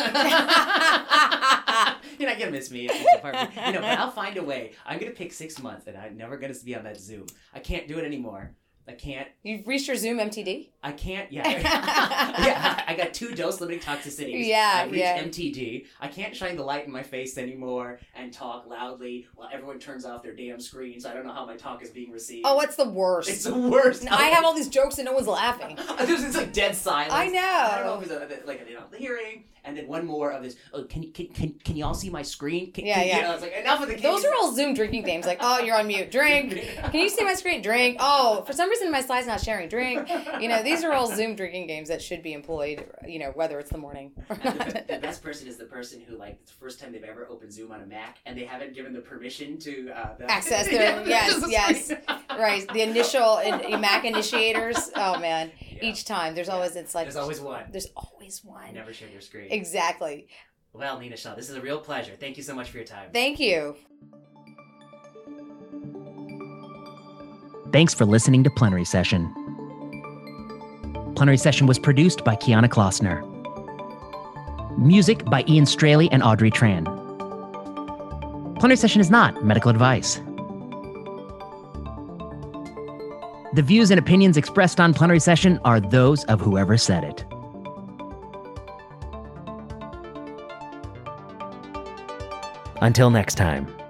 you're not gonna miss me. at the department. You know, but I'll find a way. I'm gonna pick six months, and I'm never gonna be on that Zoom. I can't do it anymore. I can't. You've reached your Zoom MTD. I can't. Yeah, yeah. I got two dose limiting toxicities. Yeah, I've reached yeah. MTD. I can't shine the light in my face anymore and talk loudly while everyone turns off their damn screens. I don't know how my talk is being received. Oh, what's the worst? it's the worst. I have all these jokes and no one's laughing. There's it's like dead silence. I know. I don't know if it's a, like you know the hearing, and then one more of this. Oh, can you can can, can you all see my screen? Can, Yeah, can, yeah. You know, it's like enough of the. Those are all Zoom drinking games. Like, oh, you're on mute. Drink. Can you see my screen? Drink. Oh, for some reason my slide's not sharing. Drink. You know, these are all Zoom drinking games that should be employed. You know, whether it's the morning or And the, the best person is the person who like it's the first time they've ever opened Zoom on a Mac and they haven't given the permission to uh, the, Access their- yes, yes. right. The initial in, Mac initiators. Oh man. Yeah. Each time, there's Yeah. always it's like There's always one. there's always one. Never share your screen. Exactly. Well, Nina Shah, this is a real pleasure. Thank you so much for your time. Thank you. Thanks for listening to Plenary Session. Plenary Session was produced by Kiana Klossner. Music by Ian Straley and Audrey Tran. Plenary Session is not medical advice. The views and opinions expressed on Plenary Session are those of whoever said it. Until next time.